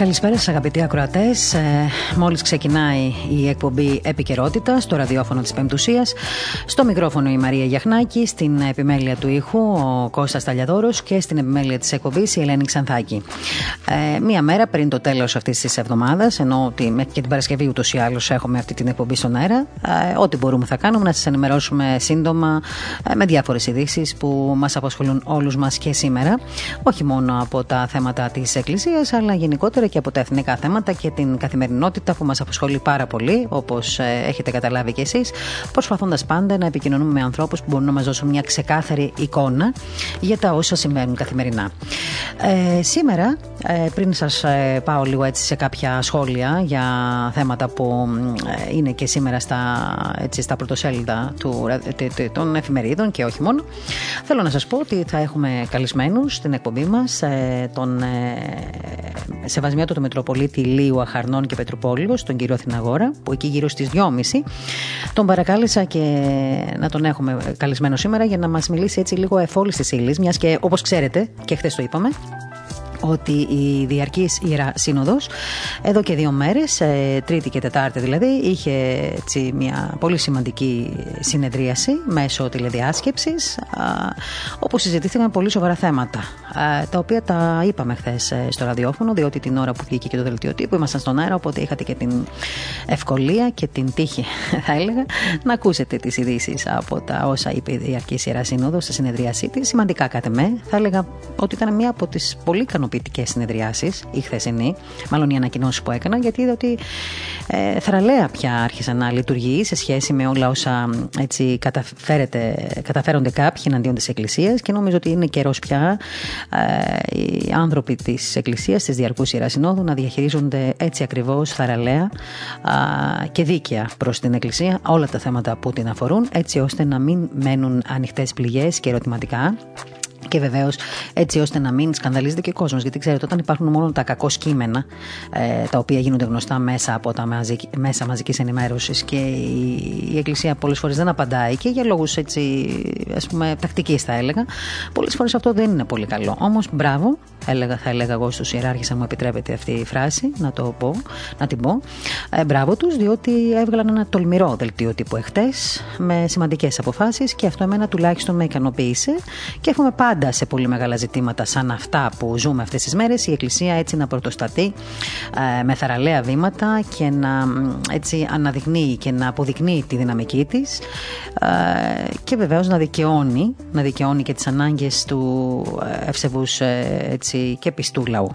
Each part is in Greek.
Καλησπέρα σας, αγαπητοί ακροατές. Ε, Μόλις ξεκινάει η εκπομπή Επικαιρότητας στο ραδιόφωνο της Πεμπτουσίας. Στο μικρόφωνο η Μαρία Γιαχνάκη, στην επιμέλεια του ήχου ο Κώστας Ταλιαδόρος και στην επιμέλεια της εκπομπής η Ελένη Ξανθάκη. Ε, μία μέρα πριν το τέλος αυτής της εβδομάδας, ενώ ότι μέχρι και την Παρασκευή ούτως ή άλλως έχουμε αυτή την εκπομπή στον αέρα, ε, ό,τι μπορούμε θα κάνουμε να σας ενημερώσουμε σύντομα ε, με διάφορες ειδήσεις που μας απασχολούν όλους μας και σήμερα. Όχι μόνο από τα θέματα της Εκκλησίας, αλλά γενικότερα και από τα εθνικά θέματα και την καθημερινότητα που μας απασχολεί πάρα πολύ, όπως ε, έχετε καταλάβει κι εσείς, προσπαθώντας πάντα να επικοινωνούμε με ανθρώπους που μπορούν να μας δώσουν μια ξεκάθαρη εικόνα για τα όσα συμβαίνουν καθημερινά. Ε, σήμερα, ε, πριν σας ε, πάω λίγο έτσι σε κάποια σχόλια για θέματα που είναι και σήμερα στα, έτσι, στα πρωτοσέλιδα του, των εφημερίδων και όχι μόνο, θέλω να σας πω ότι θα έχουμε καλεσμένους στην εκπομπή μας τον Σεβασμιό του το Μητροπολίτη Λίου Αχαρνών και Πετρουπόλεω, τον κύριο Αθηναγόρα, που εκεί γύρω στις 2.30 τον παρακάλεσα και να τον έχουμε καλεσμένο σήμερα για να μας μιλήσει έτσι λίγο εφόλης της ύλης, μιας και όπως ξέρετε, και χθες το είπαμε, ότι η διαρκής Ιερά Σύνοδος εδώ και δύο μέρες, ε, Τρίτη και Τετάρτη δηλαδή, είχε έτσι, μια πολύ σημαντική συνεδρίαση μέσω τηλεδιάσκεψης, όπου συζητήθηκαν πολύ σοβαρά θέματα, τα οποία τα είπαμε χθες ε, στο ραδιόφωνο, διότι την ώρα που βγήκε και το δελτίο τύπου ήμασταν στον αέρα, οπότε είχατε και την ευκολία και την τύχη, θα έλεγα, να ακούσετε τις ειδήσει από τα όσα είπε η Διαρκής Ιερά Σύνοδος στη συνεδρίασή της. Σημαντικά κάτι με. Θα έλεγα ότι ήταν μία από τις πολύ ικανοποιητικέ συνεδριάσεις, η χθεσινή, μάλλον οι ανακοινώσεις που έκανα, γιατί είδα ότι ε, θραλέα πια άρχισαν να λειτουργεί σε σχέση με όλα όσα έτσι, καταφέρονται κάποιοι εναντίον της Εκκλησίας και νομίζω ότι είναι καιρός πια ε, οι άνθρωποι της Εκκλησίας, της Διαρκούς Ιεράς Συνόδου, να διαχειρίζονται έτσι ακριβώς θαραλέα ε, και δίκαια προς την Εκκλησία όλα τα θέματα που την αφορούν, έτσι ώστε να μην μένουν ανοιχτές πληγές και ερωτηματικά και βεβαίως έτσι ώστε να μην σκανδαλίζεται και ο κόσμος. Γιατί ξέρετε, όταν υπάρχουν μόνο τα κακό κείμενα, ε, τα οποία γίνονται γνωστά μέσα από τα μαζικ, μέσα μαζικής ενημέρωσης και η, η Εκκλησία πολλές φορές δεν απαντάει και για λόγους έτσι, ας πούμε, τακτικής θα έλεγα, πολλές φορές αυτό δεν είναι πολύ καλό. Όμως, μπράβο, έλεγα, θα έλεγα εγώ στους ιεράρχες, αν μου επιτρέπετε αυτή η φράση, να, το πω, να την πω. Ε, μπράβο τους, διότι έβγαλαν ένα τολμηρό δελτίο τύπου εχθές με σημαντικές αποφάσεις και αυτό εμένα τουλάχιστον με ικανοποίησε και έχουμε πάντα πάντα σε πολύ μεγάλα ζητήματα σαν αυτά που ζούμε αυτές τις μέρες η Εκκλησία έτσι να πρωτοστατεί ε, με θαραλέα βήματα και να έτσι αναδεικνύει και να αποδεικνύει τη δυναμική της ε, και βεβαίως να δικαιώνει, να δικαιώνει και τις ανάγκες του ε, ευσεβούς έτσι, και πιστού λαού.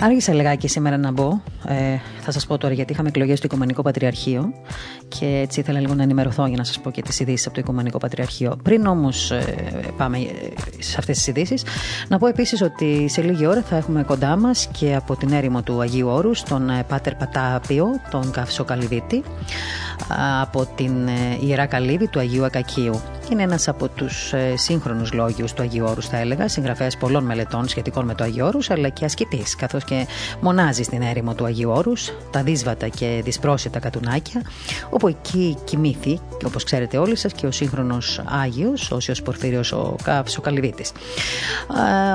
Άργησα λιγάκι σήμερα να μπω. Ε, θα σας πω τώρα γιατί είχαμε εκλογές στο Οικουμενικό Πατριαρχείο και έτσι ήθελα λίγο να ενημερωθώ για να σας πω και τις ειδήσεις από το Οικουμενικό Πατριαρχείο. Πριν όμως ε, πάμε ε, σε αυτές τις ειδήσεις, να πω επίσης ότι σε λίγη ώρα θα έχουμε κοντά μας και από την έρημο του Αγίου Όρου τον ε, Πάτερ Πατάπιο, τον Καύσο Καλυβίτη, από την Ιερά Καλύβη του Αγίου Ακακίου. Είναι ένας από τους σύγχρονους λόγιους του Αγίου Όρου, θα έλεγα, συγγραφέας πολλών μελετών σχετικών με το Αγίου Όρους, αλλά και ασκητής, καθώς και μονάζει στην έρημο του Αγίου Όρους, τα δύσβατα και δυσπρόσιτα κατουνάκια, όπου εκεί κοιμήθη, όπως ξέρετε όλοι σας, και ο σύγχρονος Άγιος, ο Σιο Πορφύριος ο Καύσο Καλυβίτης.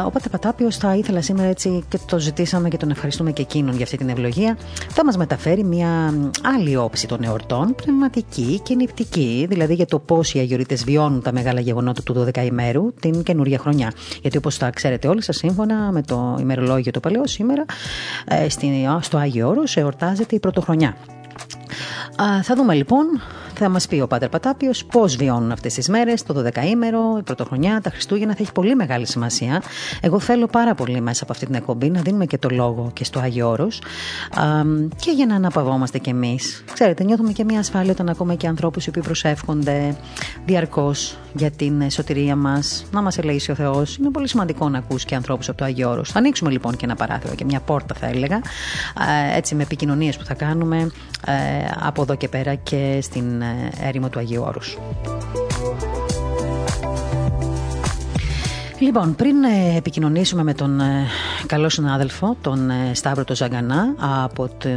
Ο Πάτε Πατάπιος θα ήθελα σήμερα έτσι και το ζητήσαμε και τον ευχαριστούμε και εκείνον για αυτή την ευλογία. Θα μας μεταφέρει μια άλλη όψη των εορτών, πνευματική και νηπτική, δηλαδή για το πώς οι Αγιορείτες βιώνουν τα μεγάλα γεγονότα του 12 ημέρου την καινούργια χρονιά. Γιατί όπως τα ξέρετε όλοι σας, σύμφωνα με το ημερολόγιο το παλαιό, σήμερα ε, στο Άγιο Όρος εορτάζεται η πρωτοχρονιά. Α, θα δούμε λοιπόν θα μας πει ο Πάτερ Πατάπιος πώς βιώνουν αυτές τις μέρες, το 12ήμερο, η Πρωτοχρονιά, τα Χριστούγεννα. Θα έχει πολύ μεγάλη σημασία. Εγώ θέλω πάρα πολύ μέσα από αυτή την εκπομπή να δίνουμε και το λόγο και στο Άγιο Όρος και για να αναπαυόμαστε κι εμείς. Ξέρετε, νιώθουμε και μια ασφάλεια όταν ακούμε και ανθρώπους οι οποίοι προσεύχονται διαρκώς για την σωτηρία μας, να μας ελέγξει ο Θεός. Είναι πολύ σημαντικό να ακούς και ανθρώπους από το Άγιο Όρος. Θα ανοίξουμε λοιπόν και ένα παράθυρο και μια πόρτα, θα έλεγα, έτσι με επικοινωνίες που θα κάνουμε ε, από εδώ και πέρα και στην έρημο του Αγίου Όρους. Λοιπόν, πριν ε, επικοινωνήσουμε με τον ε, καλό συνάδελφο, τον ε, Σταύρο το Ζαγκανά από το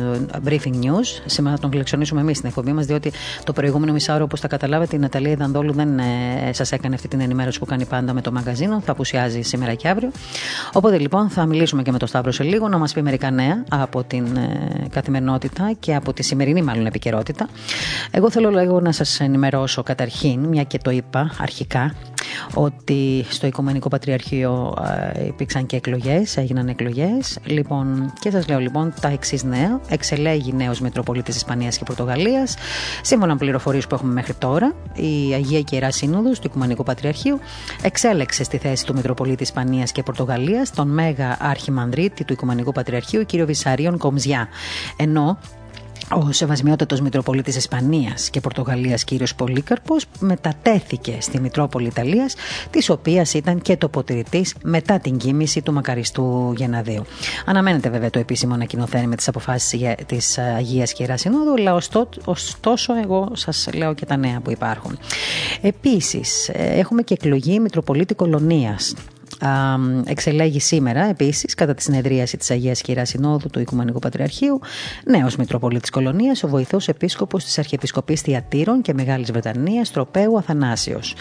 Briefing News, σήμερα τον φιλεξονήσουμε εμείς στην εκπομπή μας, διότι το προηγούμενο μισάωρο, όπως τα καταλάβατε, η Ναταλία Ιδανδόλου δεν σας έκανε αυτή την ενημέρωση που κάνει πάντα με το μαγκαζίνο. Θα απουσιάζει σήμερα και αύριο. Οπότε λοιπόν θα μιλήσουμε και με τον Σταύρο σε λίγο να μας πει μερικά νέα από την καθημερινότητα και από τη σημερινή μάλλον επικαιρότητα. Εγώ θέλω λίγο να σας ενημερώσω καταρχήν, μια και το είπα αρχικά, ότι στο Οικουμενικό Πατριαρχείο ε, υπήρξαν και εκλογές, έγιναν εκλογές. Λοιπόν, και σας λέω λοιπόν τα εξής νέα. Εξελέγει νέος Μητροπολίτης Ισπανίας και Πορτογαλίας. Σύμφωνα με πληροφορίες που έχουμε μέχρι τώρα, η Αγία και Ιερά Σύνοδος του Οικουμενικού Πατριαρχείου εξέλεξε στη θέση του Μητροπολίτη Ισπανίας και Πορτογαλίας τον Μέγα Αρχιμανδρίτη του Οικουμενικού Πατριαρχείου, κύριο Βυσαρίων Κομζιά. Ενώ ο Σεβασμιότατος Μητροπολίτης Ισπανίας και Πορτογαλίας κύριος Πολύκαρπος μετατέθηκε στη Μητρόπολη Ιταλίας της οποίας ήταν και τοποτηρητής μετά την κίνηση του μακαριστού Γεναδίου. Αναμένεται βέβαια το επίσημο ανακοινωθέν με τις αποφάσεις της Αγίας και Ιεράς Συνόδου αλλά ωστόσο εγώ σας λέω και τα νέα που υπάρχουν. Επίσης έχουμε και εκλογή Μητροπολίτη Κολονίας εξελέγει σήμερα επίσης κατά τη συνεδρίαση της Αγίας Κυρία Συνόδου του Οικουμενικού Πατριαρχείου νέος Μητροπολίτης Κολονίας, ο βοηθός επίσκοπος της Αρχιεπισκοπής Θιατήρων και Μεγάλης Βρετανίας, Τροπέου Αθανάσιος.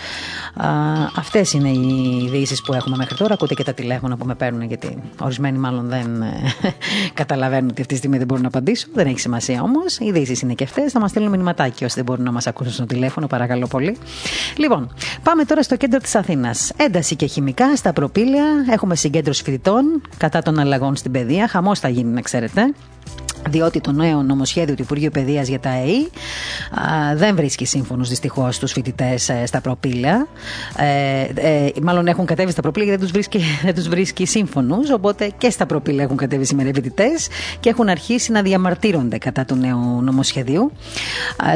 Αυτές είναι οι ειδήσεις που έχουμε μέχρι τώρα. Ακούτε και τα τηλέφωνα που με παίρνουν, γιατί ορισμένοι μάλλον δεν ε, καταλαβαίνουν ότι αυτή τη στιγμή δεν μπορούν να απαντήσουν. Δεν έχει σημασία όμως. Οι ειδήσεις είναι και αυτές. Θα μας στείλουν μηνυματάκι όσοι δεν μπορούν να μας ακούσουν στο τηλέφωνο, παρακαλώ πολύ. Λοιπόν, πάμε τώρα στο κέντρο της Αθήνας. Ένταση και χημικά στα προπήλαια. Έχουμε συγκέντρωση φοιτητών κατά των αλλαγών στην παιδεία. Χαμός θα γίνει, να ξέρετε διότι το νέο νομοσχέδιο του Υπουργείου Παιδείας για τα ΑΕΗ δεν βρίσκει σύμφωνος δυστυχώς τους φοιτητές ε, στα προπήλαια. Ε, ε, μάλλον έχουν κατέβει στα προπήλαια γιατί δεν τους βρίσκει, δεν τους βρίσκει σύμφωνου. Οπότε και στα προπήλαια έχουν κατέβει σήμερα οι φοιτητές και έχουν αρχίσει να διαμαρτύρονται κατά του νέου νομοσχεδίου.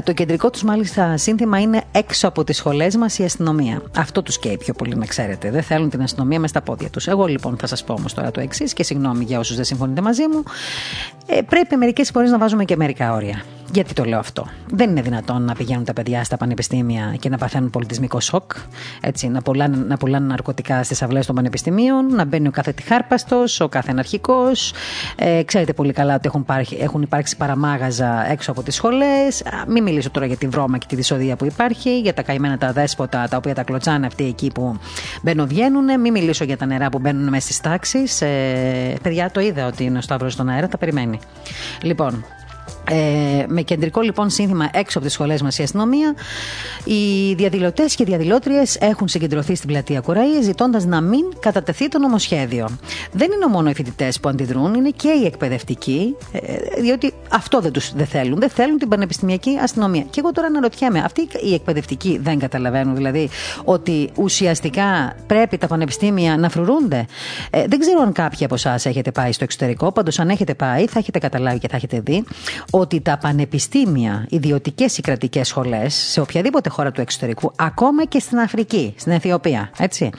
το κεντρικό τους μάλιστα σύνθημα είναι έξω από τις σχολές μας η αστυνομία. Αυτό τους καίει πιο πολύ, να ξέρετε. Δεν θέλουν την αστυνομία μες στα πόδια τους. Εγώ λοιπόν θα σας πω όμως τώρα το εξής και συγγνώμη για όσους δεν συμφωνείτε μαζί μου. Ε, πρέπει μερικές φορές να βάζουμε και μερικά όρια. Γιατί το λέω αυτό. Δεν είναι δυνατόν να πηγαίνουν τα παιδιά στα πανεπιστήμια και να παθαίνουν πολιτισμικό σοκ. Έτσι, να πουλάνε, να πουλάνε ναρκωτικά στις αυλές των πανεπιστημίων, να μπαίνει ο κάθε τυχάρπαστος, ο κάθε αναρχικό. Ε, ξέρετε πολύ καλά ότι έχουν, πάρει, έχουν υπάρξει παραμάγαζα έξω από τις σχολές. Μην μιλήσω τώρα για τη βρώμα και τη δυσοδεία που υπάρχει, για τα καημένα τα δέσποτα τα οποία τα κλωτσάνε αυτοί εκεί που μπαίνουν βγαίνουν. Μην μιλήσω για τα νερά που μπαίνουν μέσα στις τάξεις. Ε, παιδιά, το είδα ότι είναι ο Σταύρος στον αέρα, τα περιμένει. Λοιπόν, ε, με κεντρικό λοιπόν σύνθημα έξω από τις σχολές μας η αστυνομία, οι διαδηλωτές και διαδηλώτριες έχουν συγκεντρωθεί στην πλατεία Κοραή ζητώντας να μην κατατεθεί το νομοσχέδιο. Δεν είναι μόνο οι φοιτητές που αντιδρούν, είναι και οι εκπαιδευτικοί, ε, διότι αυτό δεν τους δεν θέλουν. Δεν θέλουν την πανεπιστημιακή αστυνομία. Και εγώ τώρα αναρωτιέμαι, αυτοί οι εκπαιδευτικοί δεν καταλαβαίνουν δηλαδή ότι ουσιαστικά πρέπει τα πανεπιστήμια να φρουρούνται; Ε, δεν ξέρω αν κάποιοι από εσάς έχετε πάει στο εξωτερικό, πάντως αν έχετε πάει θα έχετε καταλάβει και θα έχετε δει ότι τα πανεπιστήμια, ιδιωτικές ή κρατικές σχολές, σε οποιαδήποτε χώρα του εξωτερικού, ακόμα και στην Αφρική, στην Αιθιοπία, έτσι,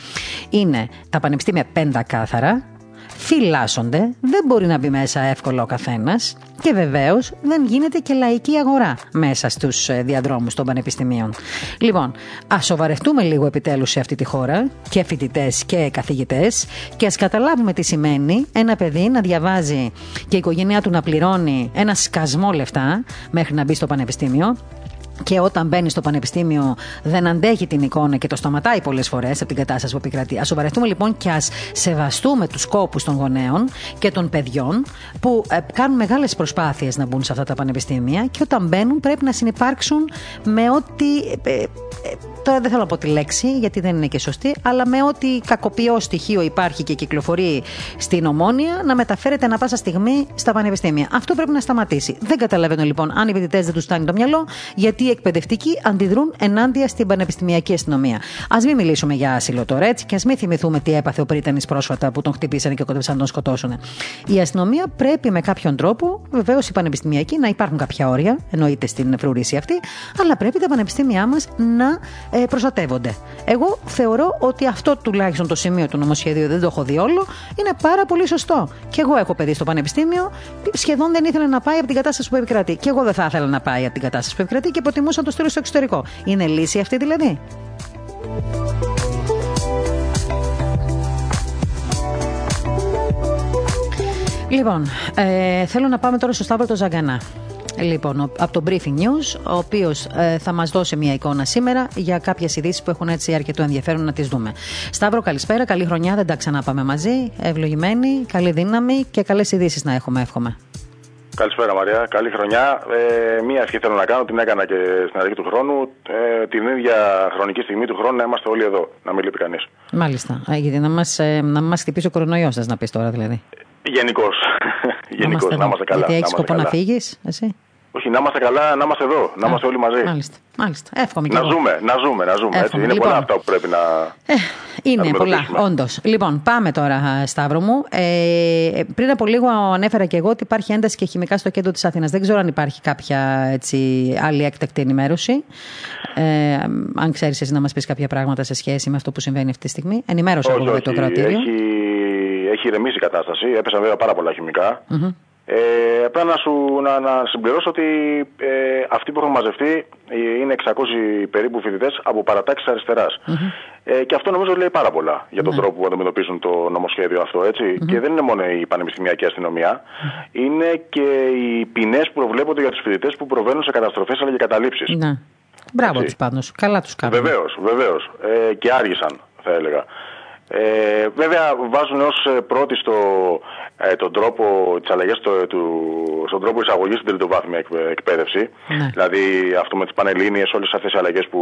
είναι τα πανεπιστήμια πεντακάθαρα, φυλάσσονται, δεν μπορεί να μπει μέσα εύκολα ο καθένας και βεβαίως δεν γίνεται και λαϊκή αγορά μέσα στους ε, διαδρόμους των πανεπιστημίων. Λοιπόν, ας σοβαρευτούμε λίγο επιτέλους σε αυτή τη χώρα και φοιτητές και καθηγητές και ας καταλάβουμε τι σημαίνει ένα παιδί να διαβάζει και η οικογένειά του να πληρώνει ένα σκασμό λεφτά μέχρι να μπει στο πανεπιστήμιο και όταν μπαίνει στο πανεπιστήμιο δεν αντέχει την εικόνα και το σταματάει πολλές φορές από την κατάσταση που επικρατεί. Α σοβαρευτούμε λοιπόν και ας σεβαστούμε τους κόπους των γονέων και των παιδιών που ε, κάνουν μεγάλες προσπάθειες να μπουν σε αυτά τα πανεπιστήμια και όταν μπαίνουν πρέπει να συνεπάρξουν με ό,τι. Ε, ε, τώρα δεν θέλω να πω τη λέξη γιατί δεν είναι και σωστή, αλλά με ό,τι κακοποιό στοιχείο υπάρχει και κυκλοφορεί στην ομόνια να μεταφέρεται ανα πάσα στιγμή στα πανεπιστήμια. Αυτό πρέπει να σταματήσει. Δεν καταλαβαίνω λοιπόν αν οι φοιτητές δεν τους φτάνει το μυαλό, γιατί οι εκπαιδευτικοί αντιδρούν ενάντια στην πανεπιστημιακή αστυνομία. Α μην μιλήσουμε για άσυλο τώρα έτσι και ας μην θυμηθούμε τι έπαθε ο Πρίτανης πρόσφατα που τον χτυπήσανε και κόντεψαν να τον σκοτώσουν. Η αστυνομία πρέπει με κάποιον τρόπο, βεβαίως οι πανεπιστημιακοί, να υπάρχουν κάποια όρια, εννοείται στην φρουρήση αυτή, αλλά πρέπει τα πανεπιστήμια μας να ε, προστατεύονται. Εγώ θεωρώ ότι αυτό τουλάχιστον το σημείο του νομοσχεδίου δεν το έχω δει όλο, είναι πάρα πολύ σωστό. Και εγώ έχω παιδί στο πανεπιστήμιο, σχεδόν δεν ήθελε να πάει από την κατάσταση που επικρατεί. Και εγώ δεν θα ήθελα να πάει από την κατάσταση που επικρατεί και προτιμούσα να το στείλω στο εξωτερικό. Είναι λύση αυτή δηλαδή; Λοιπόν, ε, θέλω να πάμε τώρα στο Σταύρο το Ζαγκανά. Λοιπόν, από το Briefing News, ο οποίος ε, θα μας δώσει μια εικόνα σήμερα για κάποιες ειδήσεις που έχουν έτσι αρκετό ενδιαφέρον να τις δούμε. Σταύρο, καλησπέρα, καλή χρονιά, δεν τα ξαναπάμε μαζί. Ευλογημένη, καλή δύναμη και καλές ειδήσεις να έχουμε, εύχομαι. Καλησπέρα Μαρία, καλή χρονιά. Ε, μία ευχή θέλω να κάνω, την έκανα και στην αρχή του χρόνου. Ε, την ίδια χρονική στιγμή του χρόνου να είμαστε όλοι εδώ, να μην λείπει κανείς. Μάλιστα. Ε, γιατί να μας ε, να μας χτυπήσει ο κορονοϊός σας, να πεις τώρα δηλαδή. Γενικώς. Γενικώς, να είμαστε καλά. Γιατί έχεις σκοπό να φύγεις, εσύ; Όχι, να είμαστε καλά, να είμαστε εδώ, να είμαστε όλοι μαζί. Μάλιστα. Μάλιστα. Εύχομαι να, ζούμε, να ζούμε, να ζούμε. Έτσι. Είναι λοιπόν, πολλά αυτά που πρέπει να. Ε, είναι να πολλά, όντως. Λοιπόν, πάμε τώρα, Σταύρο μου. Ε, πριν από λίγο ανέφερα και εγώ ότι υπάρχει ένταση και χημικά στο κέντρο της Αθήνας. Δεν ξέρω αν υπάρχει κάποια έτσι, άλλη έκτακτη ενημέρωση. Ε, αν ξέρεις εσύ να μας πεις κάποια πράγματα σε σχέση με αυτό που συμβαίνει αυτή τη στιγμή. Ενημέρωσε εγώ το κρατήριο. Έχει, έχει ηρεμήσει η κατάσταση. Έπεσαν βέβαια πάρα πολλά χημικά. Mm-hmm. Ε, απλά να, σου, να, να συμπληρώσω ότι ε, αυτοί που έχουν μαζευτεί είναι 600 περίπου φοιτητές από παρατάξεις Ε, και αυτό νομίζω λέει πάρα πολλά για τον ναι. τρόπο που αντιμετωπίζουν το νομοσχέδιο αυτό. Και δεν είναι μόνο η πανεπιστημιακή είναι και οι ποινές που προβλέπονται για τους φοιτητές που προβαίνουν σε καταστροφές αλλά και καταλήψεις. Ναι. Μπράβο τους πάντως. Καλά τους κάνουν. Βεβαίως, βεβαίως. Ε, και άργησαν, θα έλεγα. Ε, βέβαια βάζουν ως ε, πρώτη στο, ε, τον τρόπο, τις αλλαγές στο, του, στον τρόπο εισαγωγής στην τριτοβάθμια εκπαίδευση. Ναι. Δηλαδή αυτό με τις πανελλήνιες, όλες αυτές οι αλλαγές που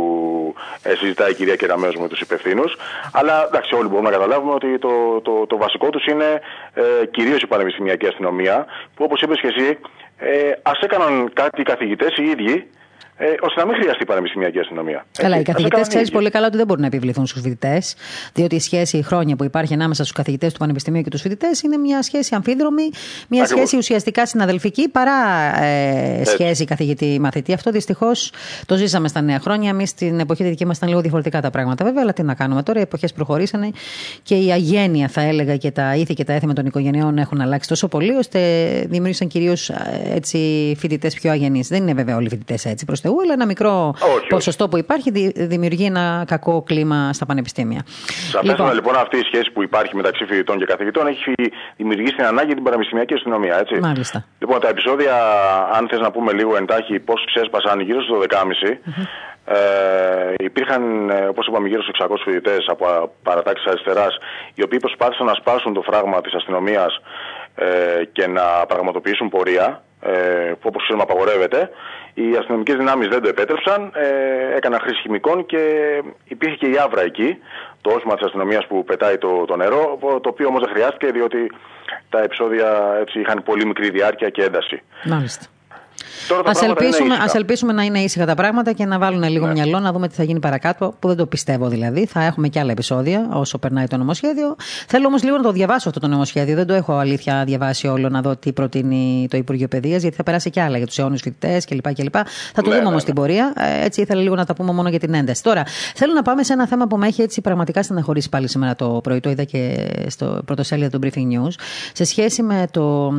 ε, συζητάει η κυρία Κεραμέως με τους υπευθύνους. Αλλά εντάξει όλοι μπορούμε να καταλάβουμε ότι το, το, το βασικό τους είναι ε, κυρίως η πανεπιστημιακή αστυνομία που όπως είπες και εσύ ε, ας έκαναν κάτι οι καθηγητές οι ίδιοι ε, ώστε να μην χρειαστεί η πανεπιστημιακή αστυνομία. Καλά, οι καθηγητές ξέρεις πολύ καλά ότι δεν μπορούν να επιβληθούν στους φοιτητές, διότι η σχέση η χρόνια που υπάρχει ανάμεσα στους καθηγητές του Πανεπιστημίου και τους φοιτητές είναι μια σχέση αμφίδρομη, μια Ακριβώς. σχέση ουσιαστικά συναδελφική παρά ε, σχέση καθηγητή-μαθητή. Αυτό δυστυχώς το ζήσαμε στα νέα χρόνια. Εμείς στην εποχή τη δική μας ήταν λίγο διαφορετικά τα πράγματα, βέβαια, αλλά τι να κάνουμε τώρα. Οι εποχές προχωρήσανε και η αγένεια, θα έλεγα, και τα ήθη και τα έθιμα των οικογενειών έχουν αλλάξει τόσο πολύ, ώστε δημιούργησαν κυρίως ε, φοιτητές πιο αγενείς. Δεν είναι βέβαια όλοι οι φοιτητές έτσι προς Θεού, αλλά ένα μικρό όχι, ποσοστό όχι. που υπάρχει δημιουργεί ένα κακό κλίμα στα πανεπιστήμια. Σαφέστατα λοιπόν, λοιπόν αυτή η σχέση που υπάρχει μεταξύ φοιτητών και καθηγητών έχει δημιουργήσει την ανάγκη την πανεπιστημιακή αστυνομία. Έτσι. Μάλιστα. Λοιπόν, τα επεισόδια, αν θες να πούμε λίγο εντάχει πώς ξέσπασαν γύρω στο 12.30. Mm-hmm. Ε, υπήρχαν, ε, όπως είπαμε, γύρω στους 600 φοιτητές από παρατάξεις αριστεράς, οι οποίοι προσπάθησαν να σπάσουν το φράγμα της αστυνομίας ε, και να πραγματοποιήσουν πορεία, ε, που όπως ξέρουμε απαγορεύεται. Οι αστυνομικές δυνάμεις δεν το επέτρεψαν, ε, έκαναν χρήση χημικών και υπήρχε και η άβρα εκεί, το όχημα της αστυνομίας που πετάει το, το νερό, το οποίο όμως δεν χρειάστηκε διότι τα επεισόδια έτσι, είχαν πολύ μικρή διάρκεια και ένταση. Μάλιστα. Α ελπίσουμε, ας ελπίσουμε να είναι ήσυχα τα πράγματα και να βάλουν λίγο ναι. μυαλό να δούμε τι θα γίνει παρακάτω, που δεν το πιστεύω δηλαδή. Θα έχουμε και άλλα επεισόδια όσο περνάει το νομοσχέδιο. Θέλω όμως λίγο να το διαβάσω αυτό το νομοσχέδιο. Δεν το έχω αλήθεια διαβάσει όλο να δω τι προτείνει το Υπουργείο Παιδείας, γιατί θα περάσει και άλλα για τους αιώνιου φοιτητές κλπ. κλπ. Θα το ναι, δούμε ναι, όμως στην πορεία. Ε, έτσι ήθελα λίγο να τα πούμε μόνο για την ένταση. Τώρα, θέλω να πάμε σε ένα θέμα που με έχει έτσι πραγματικά στεναχωρήσει πάλι σήμερα το πρωί. Το είδα και στο πρωτοσέλιδο του Briefing News. Σε σχέση με το,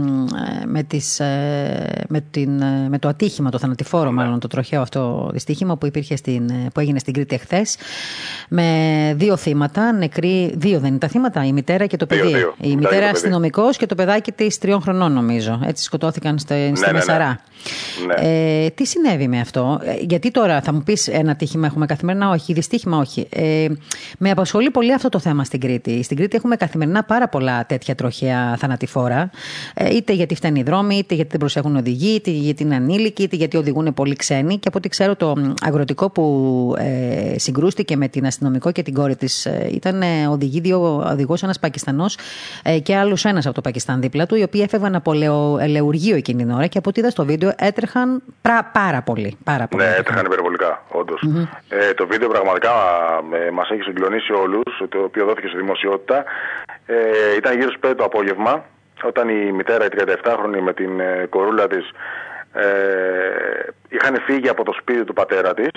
ε, με τις, ε, με την, με το ατύχημα, το θανατηφόρο ναι. μάλλον, το τροχαίο αυτό δυστύχημα που, υπήρχε στην, που έγινε στην Κρήτη εχθές. Με δύο θύματα, νεκροί, δύο δεν είναι τα θύματα, η μητέρα και το παιδί. Δύο, Η μητέρα αστυνομικός και το παιδάκι της τριών χρονών, νομίζω. Έτσι σκοτώθηκαν στη, ναι, στη ναι, Μεσαρά. Ναι. Ε, τι συνέβη με αυτό, ε, γιατί τώρα θα μου πεις ένα τύχημα έχουμε καθημερινά, όχι, δυστύχημα όχι. Ε, με απασχολεί πολύ αυτό το θέμα στην Κρήτη. Στην Κρήτη έχουμε καθημερινά πάρα πολλά τέτοια τροχαία θανατηφόρα. Ε, είτε γιατί φτάνει οι δρόμοι, είτε γιατί δεν προσέχουν οδηγοί, είτε γιατί είναι ανήλικοι, είτε γιατί οδηγούν πολύ ξένοι. Και από ό,τι ξέρω, το αγροτικό που ε, συγκρούστηκε με την αστυνομικό και την κόρη της ε, ήταν ε, οδηγοί, δύο οδηγό, ένας Πακιστανός ε, και άλλο ένας από το Πακιστάν δίπλα του, οι οποίοι έφευγαν από ελεουργείο εκείνη την ώρα και από ό,τι είδα στο βίντεο έτρεχαν πάρα πολύ. Πάρα πολύ ναι, έτρεχαν υπερβολικά, Ε, το βίντεο πραγματικά ε, μας έχει συγκλονίσει όλους, το οποίο δόθηκε στη δημοσιότητα. Ε, ήταν γύρω στι 5 το απόγευμα, όταν η μητέρα, η 37χρονη, με την ε, κορούλα της ε, είχαν φύγει από το σπίτι του πατέρα της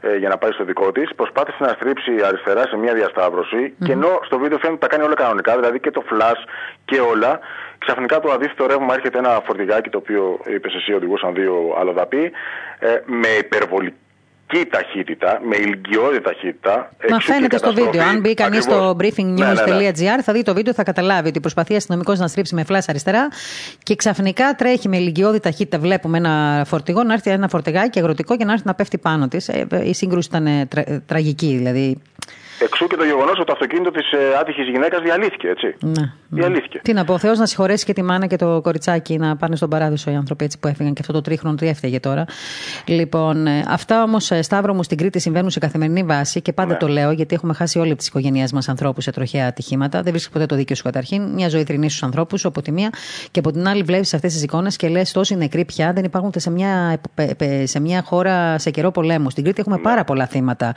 ε, για να πάει στο δικό της. Προσπάθησε να στρίψει αριστερά σε μια διασταύρωση και ενώ στο βίντεο φαίνεται ότι τα κάνει όλα κανονικά δηλαδή και το flash και όλα ξαφνικά το αντίθετο ρεύμα έρχεται ένα φορτηγάκι το οποίο είπες εσύ οδηγούσαν δύο αλλοδαποί ε, με υπερβολική ηλικιώδη ταχύτητα, με ηλικιώδη ταχύτητα. Μα φαίνεται στο βίντεο. Αν μπει κανείς στο briefingnews.gr ναι, ναι, ναι. θα δει το βίντεο, θα καταλάβει ότι προσπαθεί αστυνομικός να στρίψει με φλάσσα αριστερά και ξαφνικά τρέχει με ηλικιώδη ταχύτητα. Βλέπουμε ένα φορτηγό να έρθει ένα φορτηγάκι αγροτικό και να έρθει να πέφτει πάνω της. Ε, η σύγκρουση ήταν τραγική. Δηλαδή Εξού και το γεγονός ότι το αυτοκίνητο της ε, άτυχης γυναίκας διαλύθηκε, έτσι. Ναι, ναι. Διαλύθηκε. Τι να πω, ο Θεός να συγχωρέσει και τη μάνα και το κοριτσάκι να πάνε στον παράδεισο οι άνθρωποι έτσι που έφυγαν και αυτό το τρίχρονο τι έφταιγε τώρα. Λοιπόν, ε, αυτά όμως, ε, Σταύρο μου στην Κρήτη συμβαίνουν σε καθημερινή βάση και πάντα ναι. το λέω γιατί έχουμε χάσει όλη τι οικογένειέ μας ανθρώπους σε τροχαία ατυχήματα. Δεν βρίσκει ποτέ το δίκαιο σου καταρχήν. Μια ζωή θρυνή στους ανθρώπους από τη μία και από την άλλη βλέπεις αυτές τις εικόνες και λες τόσοι νεκροί πια δεν υπάρχουν σε μια, σε μια χώρα σε καιρό πολέμου. Στην Κρήτη έχουμε ναι. πάρα πολλά θύματα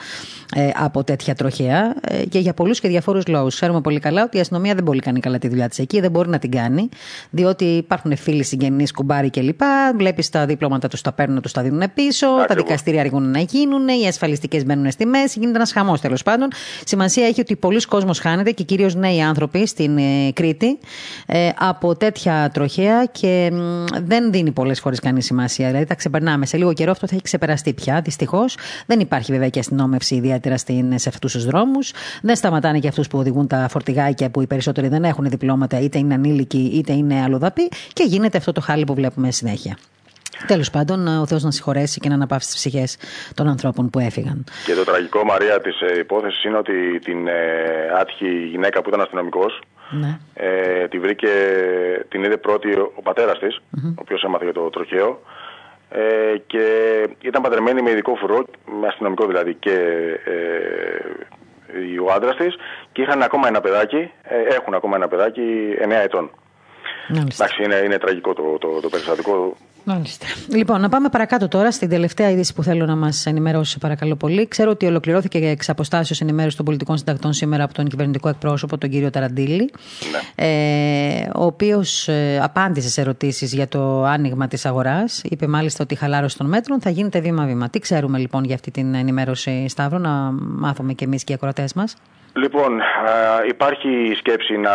ε, από τέτοια τροχαία ε, και για πολλούς και διαφόρους λόγους. Ξέρουμε πολύ καλά ότι η αστυνομία δεν μπορεί κάνει καλά τη δουλειά της εκεί, δεν μπορεί να την κάνει, διότι υπάρχουν φίλοι συγγενείς, κουμπάρι κλπ. Βλέπεις τα δίπλωματα τους τα παίρνουν, τους τα δίνουν πίσω, τα δικαστήρια αργούν να γίνουν, οι ασφαλιστικές μπαίνουν στη μέση, γίνεται ένας χαμός τέλος πάντων. Σημασία έχει ότι πολλοί κόσμοι χάνεται και κυρίως νέοι άνθρωποι στην ε, Κρήτη ε, από τέτοια τροχέα και δεν δίνει πολλές φορές κανείς σημασία. Δηλαδή τα ξεπερνάμε. Σε λίγο καιρό αυτό θα έχει ξεπεραστεί πια, δυστυχώς. Δεν υπάρχει βέβαια και αστυνόμευση ιδιαίτερα σε αυτούς τους δρόμους. Δεν σταματάνε και αυτούς που οδηγούν τα φορτηγάκια που οι περισσότεροι δεν έχουν διπλώματα, είτε είναι ανήλικοι είτε είναι αλλοδαποί και γίνεται αυτό το χάλι που βλέπουμε συνέχεια. Τέλος πάντων, ο Θεός να συγχωρέσει και να αναπαύσει τις ψυχές των ανθρώπων που έφυγαν. Και το τραγικό, Μαρία, της ε, υπόθεσης είναι ότι την ε, άτυχη γυναίκα που ήταν αστυνομικός ναι. ε, τη βρήκε, την είδε πρώτη ο πατέρας της, ο οποίος έμαθε για το τροχαίο. Ε, και ήταν παντρεμένη με ειδικό φρουρό, με αστυνομικό δηλαδή και ε, ο άντρας της και είχαν ακόμα ένα παιδάκι, ε, έχουν ακόμα ένα παιδάκι 9 ετών. Εντάξει, είναι, είναι τραγικό το, το, το περιστατικό. Μάλιστα. Λοιπόν, να πάμε παρακάτω τώρα στην τελευταία είδηση που θέλω να μας ενημερώσει, παρακαλώ πολύ. Ξέρω ότι ολοκληρώθηκε εξ αποστάσεω ενημέρωσης των πολιτικών συντακτών σήμερα από τον κυβερνητικό εκπρόσωπο, τον κύριο Ταραντήλη, ναι. ε, ο οποίος ε, απάντησε σε ερωτήσεις για το άνοιγμα της αγοράς. Είπε μάλιστα ότι η χαλάρωση των μέτρων θα γίνεται βήμα-βήμα. Τι ξέρουμε λοιπόν για αυτή την ενημέρωση, Σταύρο, να μάθουμε κι εμείς και οι ακροατές μας; Λοιπόν, υπάρχει σκέψη να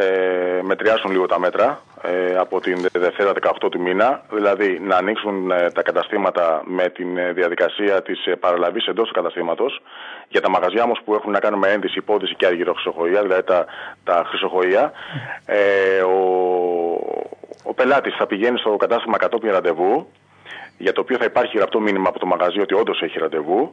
ε, μετριάσουν λίγο τα μέτρα ε, από την Δευτέρα 18 του μήνα, δηλαδή να ανοίξουν ε, τα καταστήματα με την ε, διαδικασία της παραλαβής εντός του καταστήματος για τα μαγαζιά όμως που έχουν να κάνουν με ένδυση, υπόδηση και αργυροχρυσοχοϊά, δηλαδή τα, τα χρυσοχοϊά. ο, ο πελάτης θα πηγαίνει στο κατάστημα κατόπιν ραντεβού, για το οποίο θα υπάρχει γραπτό μήνυμα από το μαγαζί ότι όντως έχει ραντεβού.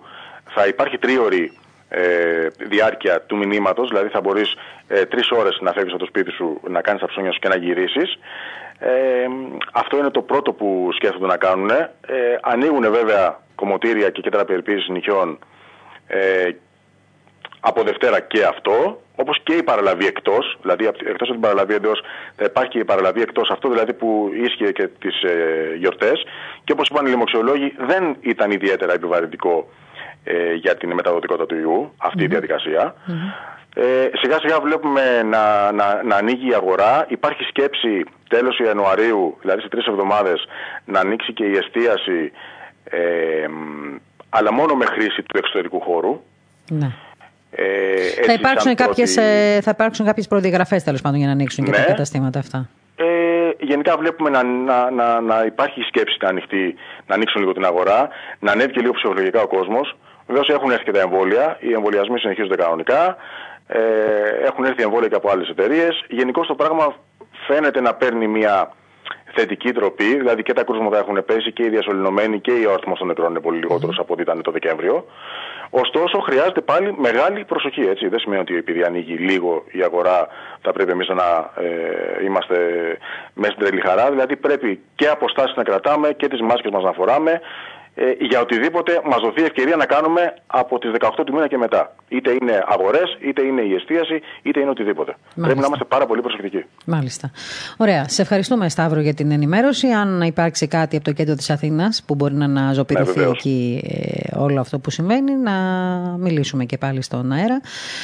Θα υπάρχει τρίωρη ε, διάρκεια του μηνύματος, δηλαδή θα μπορείς ε, τρεις ώρες να φεύγεις από το σπίτι σου, να κάνεις τα ψώνια σου και να γυρίσεις. Ε, αυτό είναι το πρώτο που σκέφτονται να κάνουν. Ε, ανοίγουν βέβαια κομμωτήρια και κέντρα περιποίησης νυχιών ε, από Δευτέρα και αυτό, όπως και η παραλαβή εκτός, δηλαδή εκτός από την παραλαβή εντός θα υπάρχει και η παραλαβή εκτός, αυτό δηλαδή που ίσχυε και τις ε, γιορτές και όπως είπαν οι λοιμοξιολόγοι δεν ήταν ιδιαίτερα επιβαρυντικό ε, για την μεταδοτικότητα του ιού, αυτή η διαδικασία. Ε, σιγά σιγά βλέπουμε να, να, να ανοίγει η αγορά. Υπάρχει σκέψη τέλος Ιανουαρίου, δηλαδή σε τρεις εβδομάδες, να ανοίξει και η εστίαση, ε, αλλά μόνο με χρήση του εξωτερικού χώρου. Ναι. Ε, θα, υπάρξουν κάποιες, ε, θα υπάρξουν κάποιες προδιαγραφές τέλος πάντων για να ανοίξουν και τα ναι. καταστήματα αυτά. Ε, γενικά βλέπουμε να, να, να, να υπάρχει σκέψη να, ανοιχτεί, να ανοίξουν λίγο την αγορά, να ανέβει και λίγο ψυχολογικά ο κόσμος. Βεβαίως έχουν έρθει και τα εμβόλια. Οι εμβολιασμοί συνεχίζονται κανονικά. Ε, έχουν έρθει εμβόλια και από άλλες εταιρείες. Γενικώς το πράγμα φαίνεται να παίρνει μια θετική τροπή. Δηλαδή και τα κρούσματα έχουν πέσει και οι διασωληνωμένοι και ο αριθμό των νεκρών είναι πολύ λιγότερος από ό,τι ήταν το Δεκέμβριο. Ωστόσο, χρειάζεται πάλι μεγάλη προσοχή. Έτσι. Δεν σημαίνει ότι επειδή ανοίγει λίγο η αγορά θα πρέπει εμείς να ε, είμαστε μέσα στην τρελή χαρά. Δηλαδή πρέπει και αποστάσεις να κρατάμε και τις μάσκες μας να φοράμε ε, για οτιδήποτε μας δοθεί ευκαιρία να κάνουμε από τις 18 του μήνα και μετά. Είτε είναι αγορές, είτε είναι η εστίαση, είτε είναι οτιδήποτε. Μάλιστα. Πρέπει να είμαστε πάρα πολύ προσεκτικοί. Μάλιστα. Ωραία. Σε ευχαριστούμε, Σταύρο, για την ενημέρωση. Αν υπάρξει κάτι από το κέντρο της Αθήνας που μπορεί να αναζωπηθεί ναι, εκεί ε, όλο αυτό που συμβαίνει, να μιλήσουμε και πάλι στον αέρα.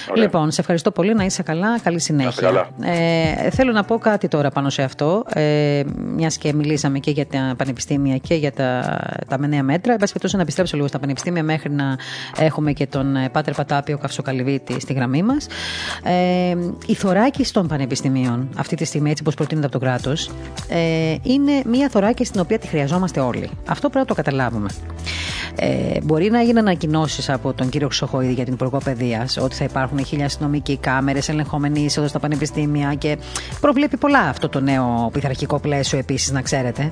Ωραία. Λοιπόν, σε ευχαριστώ πολύ. Να είσαι καλά. Καλή συνέχεια. Ε, θέλω να πω κάτι τώρα πάνω σε αυτό. Ε, Μιας και μιλήσαμε και για τα πανεπιστήμια και για τα, τα νέα μέτρα μέτρα. Εν πάση περιπτώσει, να επιστρέψω λίγο στα πανεπιστήμια μέχρι να έχουμε και τον ε, Πάτερ Πατάπιο Καυσοκαλυβίτης στη γραμμή μας. Ε, η θωράκιση των πανεπιστημίων, αυτή τη στιγμή, έτσι όπως προτείνεται από το κράτος, ε, είναι μια θωράκιση στην οποία τη χρειαζόμαστε όλοι. Αυτό πρέπει να το καταλάβουμε. Ε, μπορεί να γίνει ανακοινώσεις από τον κύριο Ξοχοίδη για την Υπουργό Παιδείας ότι θα υπάρχουν χίλια αστυνομικοί κάμερες, ελεγχόμενη είσοδος στα πανεπιστήμια και προβλέπει πολλά αυτό το νέο πειθαρχικό πλαίσιο επίσης, να ξέρετε.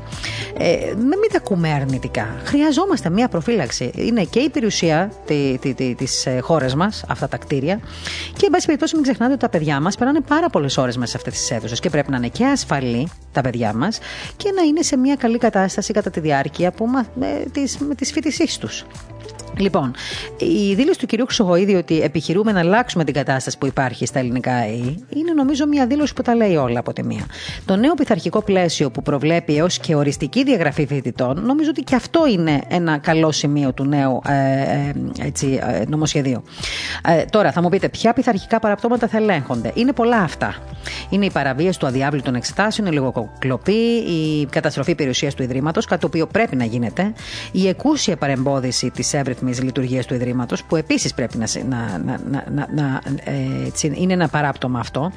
Ε, μην τα ακούμε αρνητικά. Χρειαζόμαστε μία προφύλαξη. Είναι και η περιουσία τη τη, τη, ε, χώρας μας, αυτά τα κτίρια. Και, εν πάση περιπτώσει, μην ξεχνάτε ότι τα παιδιά μας περνάνε πάρα πολλές ώρες μέσα σε αυτές τις αίθουσες και πρέπει να είναι και ασφαλή τα παιδιά μας και να είναι σε μια καλή κατάσταση κατά τη διάρκεια που, με, τις, με τις φοιτησίες τους. Λοιπόν, η δήλωση του κυρίου Χρυσογοίδη ότι επιχειρούμε να αλλάξουμε την κατάσταση που υπάρχει στα ελληνικά ΑΕΗ είναι νομίζω μια δήλωση που τα λέει όλα από τη μία. Το νέο πειθαρχικό πλαίσιο που προβλέπει έως και οριστική διαγραφή φοιτητών, νομίζω ότι και αυτό είναι ένα καλό σημείο του νέου ε, ε έτσι, ε, νομοσχεδίου. Ε, τώρα, θα μου πείτε, ποια πειθαρχικά παραπτώματα θα ελέγχονται; Είναι πολλά αυτά. Είναι η παραβίαση του αδιάβλου των εξετάσεων, η λογοκλοπή, η καταστροφή περιουσία του Ιδρύματος, κάτι το οποίο πρέπει να γίνεται, η εκούσια παρεμπόδιση της εύρυθμη λειτουργία του Ιδρύματος, που επίσης πρέπει να, να, να, να, να ε, είναι ένα παράπτωμα αυτό.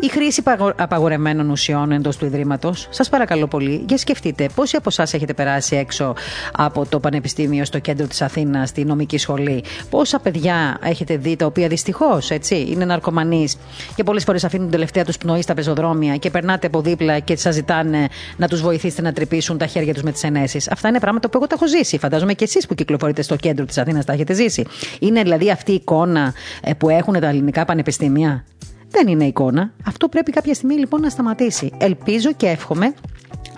Η χρήση απαγορευμένων ουσιών εντός του Ιδρύματος. Σας παρακαλώ πολύ, για σκεφτείτε πόσοι από εσάς έχετε περάσει έξω από το Πανεπιστήμιο στο κέντρο της Αθήνας, στη νομική σχολή; Πόσα παιδιά έχετε δει τα οποία δυστυχώς είναι ναρκωμανείς και πολλές φορές αφήνουν την τελευταία τους πνοή στα πεζοδρόμια και περνάτε από δίπλα και σας ζητάνε να τους βοηθήσετε να τρυπήσουν τα χέρια τους με τις ενέσεις. Αυτά είναι πράγματα που εγώ τα έχω ζήσει. Φαντάζομαι και εσείς που κυκλοφορείτε στο κέντρο της Αθήνας τα έχετε ζήσει. Είναι δηλαδή αυτή η εικόνα ε, που έχουν τα ελληνικά πανεπιστήμια; Δεν είναι εικόνα. Αυτό πρέπει κάποια στιγμή λοιπόν να σταματήσει. Ελπίζω και εύχομαι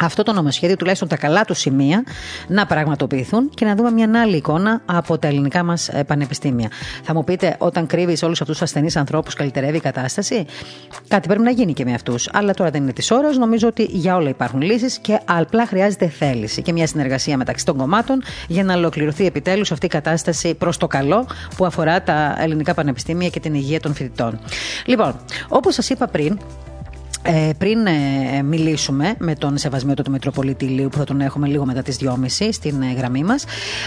αυτό το νομοσχέδιο, τουλάχιστον τα καλά του σημεία, να πραγματοποιηθούν και να δούμε μια άλλη εικόνα από τα ελληνικά μας ε, πανεπιστήμια. Θα μου πείτε, όταν κρύβεις όλους αυτούς τους ασθενείς ανθρώπους, καλυτερεύει η κατάσταση; Κάτι πρέπει να γίνει και με αυτούς. Αλλά τώρα δεν είναι της ώρας. Νομίζω ότι για όλα υπάρχουν λύσεις και απλά χρειάζεται θέληση και μια συνεργασία μεταξύ των κομμάτων για να ολοκληρωθεί επιτέλους αυτή η κατάσταση προς το καλό που αφορά τα ελληνικά πανεπιστήμια και την υγεία των φοιτητών. Λοιπόν, όπως σας είπα πριν, ε, πριν ε, μιλήσουμε με τον Σεβασμιότο του Μητροπολίτη Λίου που θα τον έχουμε λίγο μετά τις 2.30 στην ε, γραμμή μας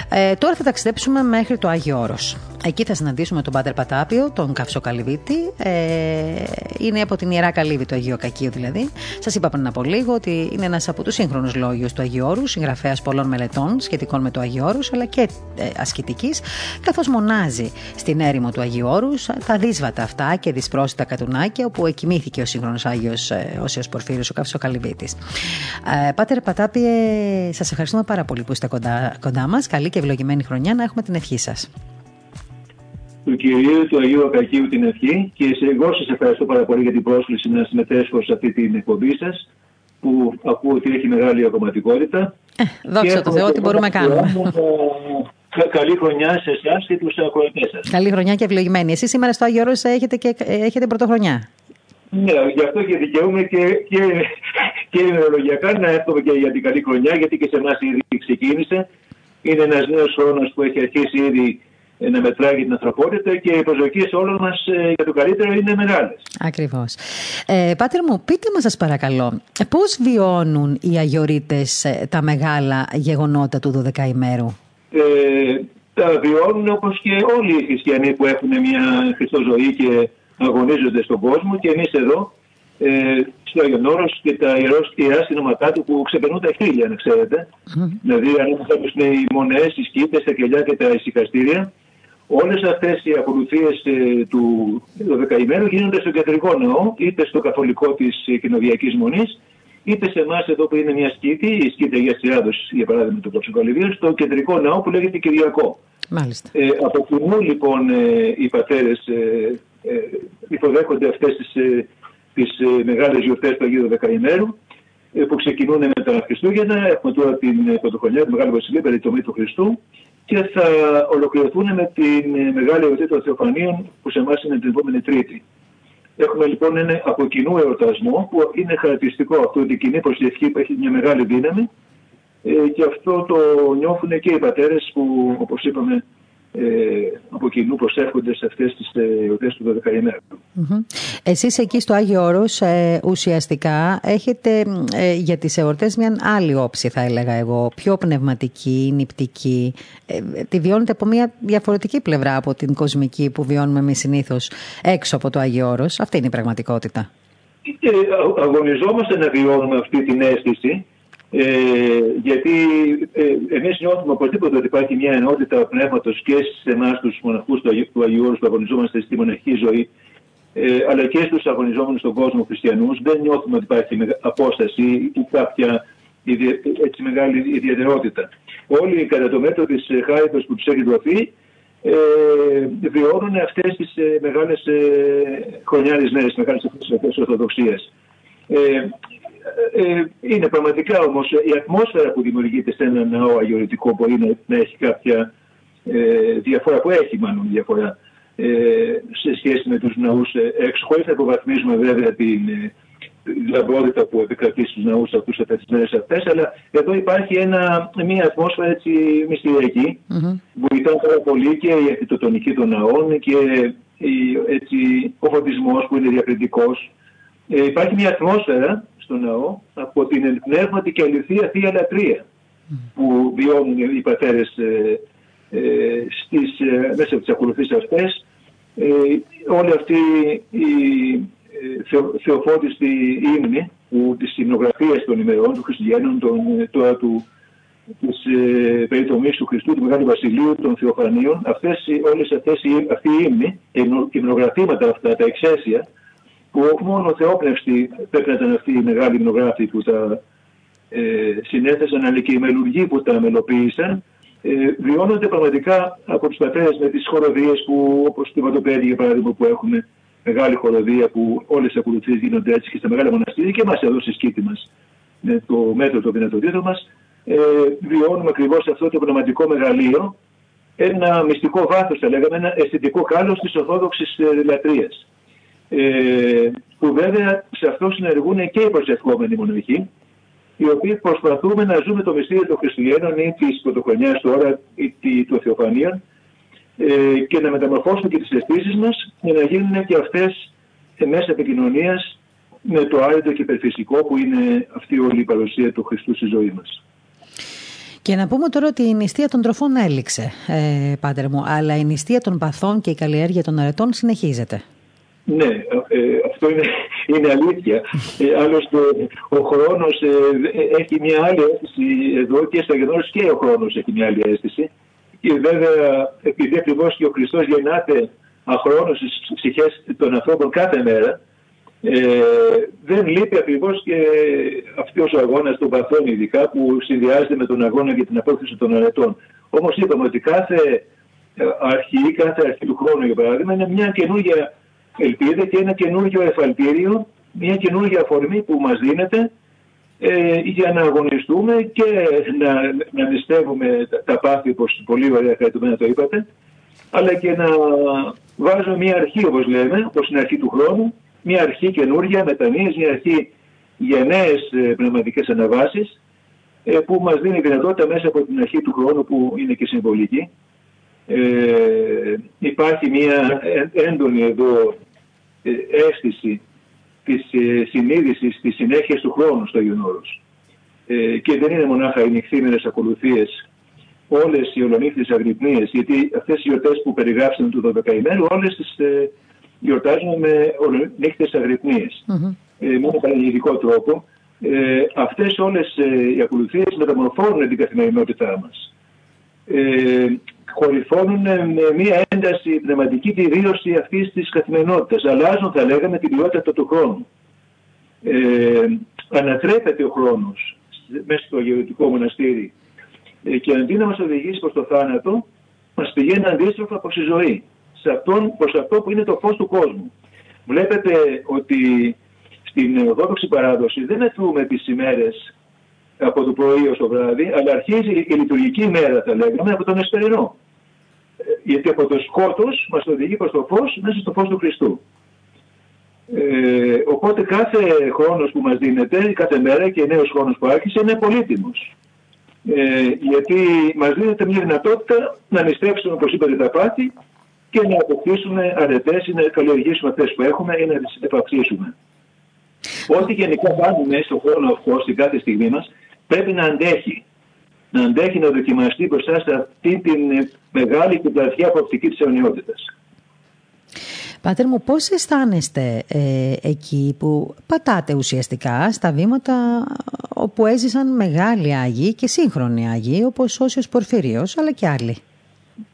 ε, τώρα θα ταξιδέψουμε μέχρι το Άγιο Όρος. Εκεί θα συναντήσουμε τον Πάτερ Πατάπιο τον Καυσοκαλυβίτη ε, είναι από την Ιερά Καλύβη του Αγίου Κακίου δηλαδή. Σας είπα πριν από λίγο ότι είναι ένας από τους σύγχρονους λόγιους του Αγίου Όρους συγγραφέας πολλών μελετών σχετικών με το Αγίου Όρους αλλά και ε, ασκητικής καθώς μονάζει στην έρημο του Αγίου Όρους τα δύσβατα αυτά και δυσπρόσιτα κατουνάκια όπου εκοιμήθηκε ο σύγχρονος Άγιος ο Όσιο Πορφύριος, ο Καύσος Καλυβίτης. Ε, Πάτερ Πατάπιε, σας ευχαριστούμε πάρα πολύ που είστε κοντά, κοντά μας. Καλή και ευλογημένη χρονιά να έχουμε την ευχή σας. Του κυρίου του Αγίου Ακακίου την ευχή και σε εγώ σας ευχαριστώ πάρα πολύ για την πρόσκληση να συμμετέσχω σε αυτή την εκπομπή σας που ακούω ότι έχει μεγάλη ακροματικότητα. Ε, δόξα τω Θεώ, ότι μπορούμε να κάνουμε. Καλή χρονιά σε εσάς και τους ακροατές σας. Καλή χρονιά και ευλογημένη. Εσείς σήμερα στο Άγιο Ρώσο έχετε, και, έχετε πρωτοχρονιά. Ναι, γι' αυτό και δικαιούμαι και, και, και ημερολογιακά να εύχομαι και για την καλή χρονιά, γιατί και σε εμάς ήδη ξεκίνησε. Είναι ένας νέος χρόνος που έχει αρχίσει ήδη να μετράει για την ανθρωπότητα και οι προσδοκίες όλων μας ε, για το καλύτερο είναι μεγάλες. Ακριβώς. Ε, πάτερ μου, πείτε μας, σας παρακαλώ, πώς βιώνουν οι Αγιορείτες ε, τα μεγάλα γεγονότα του 12 ημέρου. Ε, τα βιώνουν όπως και όλοι οι χριστιανοί που έχουν μια χριστοζωή και αγωνίζονται στον κόσμο και εμείς εδώ ε, στο Άγιον Όρος και τα ιερά συνωματά του που ξεπερνούν τα χίλια, να ξέρετε. Mm. Δηλαδή, αν είναι οι μονές, οι σκήτες, τα κελιά και τα ησυχαστήρια, όλες αυτές οι ακολουθίες ε, του δεκαημένου γίνονται στο κεντρικό ναό, είτε στο καθολικό της κοινοβιακή μονής, είτε σε εμάς εδώ που είναι μια σκήτη, η σκήτη Αγίας Τριάδος, για παράδειγμα του Παψοκολυβίου, στο κεντρικό ναό που λέγεται Κυριακό. Μάλιστα. Ε, από κοινού λοιπόν ε, οι πατέρες ε, ε, υποδέχονται αυτές τις, ε, τις ε, μεγάλες γιορτές του Αγίου Δεκαημέρου που ξεκινούν με τα Χριστούγεννα. Έχουμε τώρα την Πρωτοχρονιά, τη Μεγάλη Βασιλεία, περί τομή του Χριστού και θα ολοκληρωθούν με τη Μεγάλη Εορτή των Θεοφανίων που σε εμάς είναι την επόμενη Τρίτη. Έχουμε λοιπόν ένα από κοινού εορτασμό που είναι χαρακτηριστικό αυτό ότι η κοινή προσευχή που έχει μια μεγάλη δύναμη και αυτό το νιώθουν και οι πατέρες που όπως είπαμε ε, από κοινού προσέρχονται σε αυτές τις ε, εορτές του 12 ημέρου. Εσείς εκεί στο Άγιο Όρος ε, ουσιαστικά έχετε ε, για τις εορτές μια άλλη όψη θα έλεγα εγώ, πιο πνευματική, νηπτική. Ε, τη βιώνετε από μια διαφορετική πλευρά από την κοσμική που βιώνουμε εμείς συνήθως έξω από το Άγιο Όρος. Αυτή είναι η πραγματικότητα. αγωνιζόμαστε να βιώνουμε αυτή την αίσθηση Ε, γιατί ε, εμείς νιώθουμε οπωσδήποτε ότι υπάρχει μια ενότητα πνεύματος και σε εμάς τους μοναχούς του, του Αγίου Όρους που αγωνιζόμαστε στη μοναχική ζωή ε, αλλά και στους αγωνιζόμενους στον κόσμο χριστιανούς δεν νιώθουμε ότι υπάρχει απόσταση ή κάποια έτσι μεγάλη ιδιαιτερότητα. Όλοι κατά το μέτρο της χάριτος που τους έχει δοθεί ε, βιώνουν αυτές τις ε, μεγάλες ε, χρονιάρες μέρες, μεγάλες αυτές ορθοδοξίες. Ε, ε, είναι πραγματικά όμως η ατμόσφαιρα που δημιουργείται σε ένα ναό αγιορητικό μπορεί να, να έχει κάποια ε, διαφορά, που έχει μάλλον διαφορά ε, σε σχέση με τους ναούς έξω, χωρίς να υποβαθμίζουμε βέβαια την λαμπρότητα που επικρατεί στους ναούς αυτούς αυτές τις μέρες αυτές, αλλά εδώ υπάρχει ένα, μια ατμόσφαιρα έτσι μυστηριακή, mm-hmm. βοηθά πάρα πολύ και η αρχιτεκτονική των ναών και η, έτσι, ο φωτισμός που είναι διακριτικός. Ε, υπάρχει μια ατμόσφαιρα στο ναό από την πνεύματη και αληθεία θεία λατρεία που βιώνουν οι πατέρες ε, ε, στις, ε, μέσα από τις ακολουθήσεις αυτές. Ε, όλη αυτή η θεο, θεοφώτιστη ύμνη που τις συνογραφίες των ημερών του Χριστιανών, των, τώρα του, της ε, περιτομής του Χριστού, του Μεγάλου Βασιλείου, των Θεοφανίων, αυτές, όλες αυτές, αυτή η ύμνη, τα υμνογραφήματα αυτά, τα εξαίσια, που μόνο θεόπνευστη πρέπει να ήταν αυτοί οι μεγάλοι υμνογράφοι που τα ε, συνέθεσαν, αλλά και οι μελουργοί που τα μελοποίησαν, ε, βιώνονται πραγματικά από τους πατέρες με τις χοροδίες που, όπως το Ματοπέδι για παράδειγμα που έχουμε, μεγάλη χοροδία που όλες οι ακολουθίες γίνονται έτσι και στα μεγάλα μοναστήρια και μας εδώ στη σκήτη μας με το μέτρο το δυνατοτήτων μας ε, βιώνουμε ακριβώς αυτό το πνευματικό μεγαλείο ένα μυστικό βάθος θα λέγαμε, ένα αισθητικό κάλος της Ορθόδοξης ε, λατρείας. Ε, που βέβαια σε αυτό συνεργούν και οι προσευχόμενοι μοναχοί, οι οποίοι προσπαθούμε να ζούμε το μυστήριο των Χριστουγέννων ή της πρωτοχρονιάς τώρα ή των Θεοφανίων ε, και να μεταμορφώσουμε και τις αισθήσεις μας για να γίνουν και αυτές μέσα επικοινωνίας με το άρετο και υπερφυσικό που είναι αυτή όλη η παρουσία του Χριστού στη ζωή μας. Και να πούμε τώρα ότι η νηστεία των τροφών έληξε, ε, πάτερ μου, αλλά η νηστεία των παθών και η καλλιέργεια των αρετών συνεχίζεται. Ναι, ε, αυτό είναι, είναι αλήθεια. Ε, άλλωστε ο χρόνος ε, έχει μια άλλη αίσθηση εδώ και στο γεγονός και ο χρόνος έχει μια άλλη αίσθηση. Και βέβαια επειδή ακριβώς και ο Χριστός γεννάται αχρόνως στις ψυχές των ανθρώπων κάθε μέρα, ε, δεν λείπει ακριβώς και αυτός ο αγώνας των παθών, ειδικά που συνδυάζεται με τον αγώνα για την απόκτηση των αρετών. Όμως είπαμε ότι κάθε αρχή, κάθε αρχή του χρόνου, για παράδειγμα, είναι μια καινούργια ελπίδα και ένα καινούργιο εφαλτήριο, μια καινούργια αφορμή που μας δίνεται ε, για να αγωνιστούμε και να, να νηστεύουμε τα, πάθη, όπως πολύ ωραία χαριτωμένα το είπατε, αλλά και να βάζουμε μια αρχή, όπως λέμε, όπως είναι αρχή του χρόνου, μια αρχή καινούργια, μετανοίες, μια αρχή για νέες ε, πνευματικές αναβάσεις, ε, που μας δίνει δυνατότητα μέσα από την αρχή του χρόνου που είναι και συμβολική. Ε, υπάρχει μια έντονη εδώ ε, αίσθηση της ε, συνείδησης της συνέχειας του χρόνου στο Άγιον Όρος. Ε, και δεν είναι μονάχα οι νυχθήμερες ακολουθίες, όλες οι ολονύχτες αγρυπνίες, γιατί αυτές οι γιορτές που περιγράψαμε του 12 ημέρου, όλες τις ε, γιορτάζουμε με ολονύχτες αγρυπνίες. Mm-hmm. Ε, με ένα πανηγυρικό τρόπο. Ε, αυτές όλες ε, οι ακολουθίες μεταμορφώνουν την καθημερινότητά μας. Ε, κορυφώνουν με μια ένταση πνευματική τη βίωση αυτής της καθημερινότητας. Αλλάζουν θα λέγαμε την ποιότητα του χρόνου. Ε, ανατρέπεται ο χρόνος μέσα στο γεωργικό μοναστήρι ε, και αντί να μας οδηγήσει προς το θάνατο μας πηγαίνει αντίστροφα προς τη ζωή σε αυτόν, προς αυτό που είναι το φως του κόσμου. Βλέπετε ότι στην Ορθόδοξη παράδοση δεν εθούμε τις ημέρες από το πρωί ως το βράδυ, αλλά αρχίζει η λειτουργική μέρα, θα λέγαμε, από τον εσπερινό. Ε, γιατί από το σκότος μας οδηγεί προς το φως μέσα στο φως του Χριστού. Ε, οπότε κάθε χρόνος που μας δίνεται, κάθε μέρα και νέος χρόνος που άρχισε είναι πολύτιμος. Ε, γιατί μας δίνεται μια δυνατότητα να νηστεύσουμε όπως είπατε τα πάθη και να αποκτήσουμε αρετές ή να καλλιεργήσουμε αυτές που έχουμε ή να τις επαυξήσουμε. Ό,τι γενικά κάνουμε στον χρόνο αυτό, στην κάθε στιγμή μας, πρέπει να αντέχει. Να αντέχει να δοκιμαστεί μπροστά σε αυτή την μεγάλη και πλατιά προοπτική της αιωνιότητας. Πάτερ μου, πώς αισθάνεστε ε, εκεί που πατάτε ουσιαστικά στα βήματα όπου έζησαν μεγάλοι Άγιοι και σύγχρονοι Άγιοι, όπως Όσιος Πορφυρίος, αλλά και άλλοι;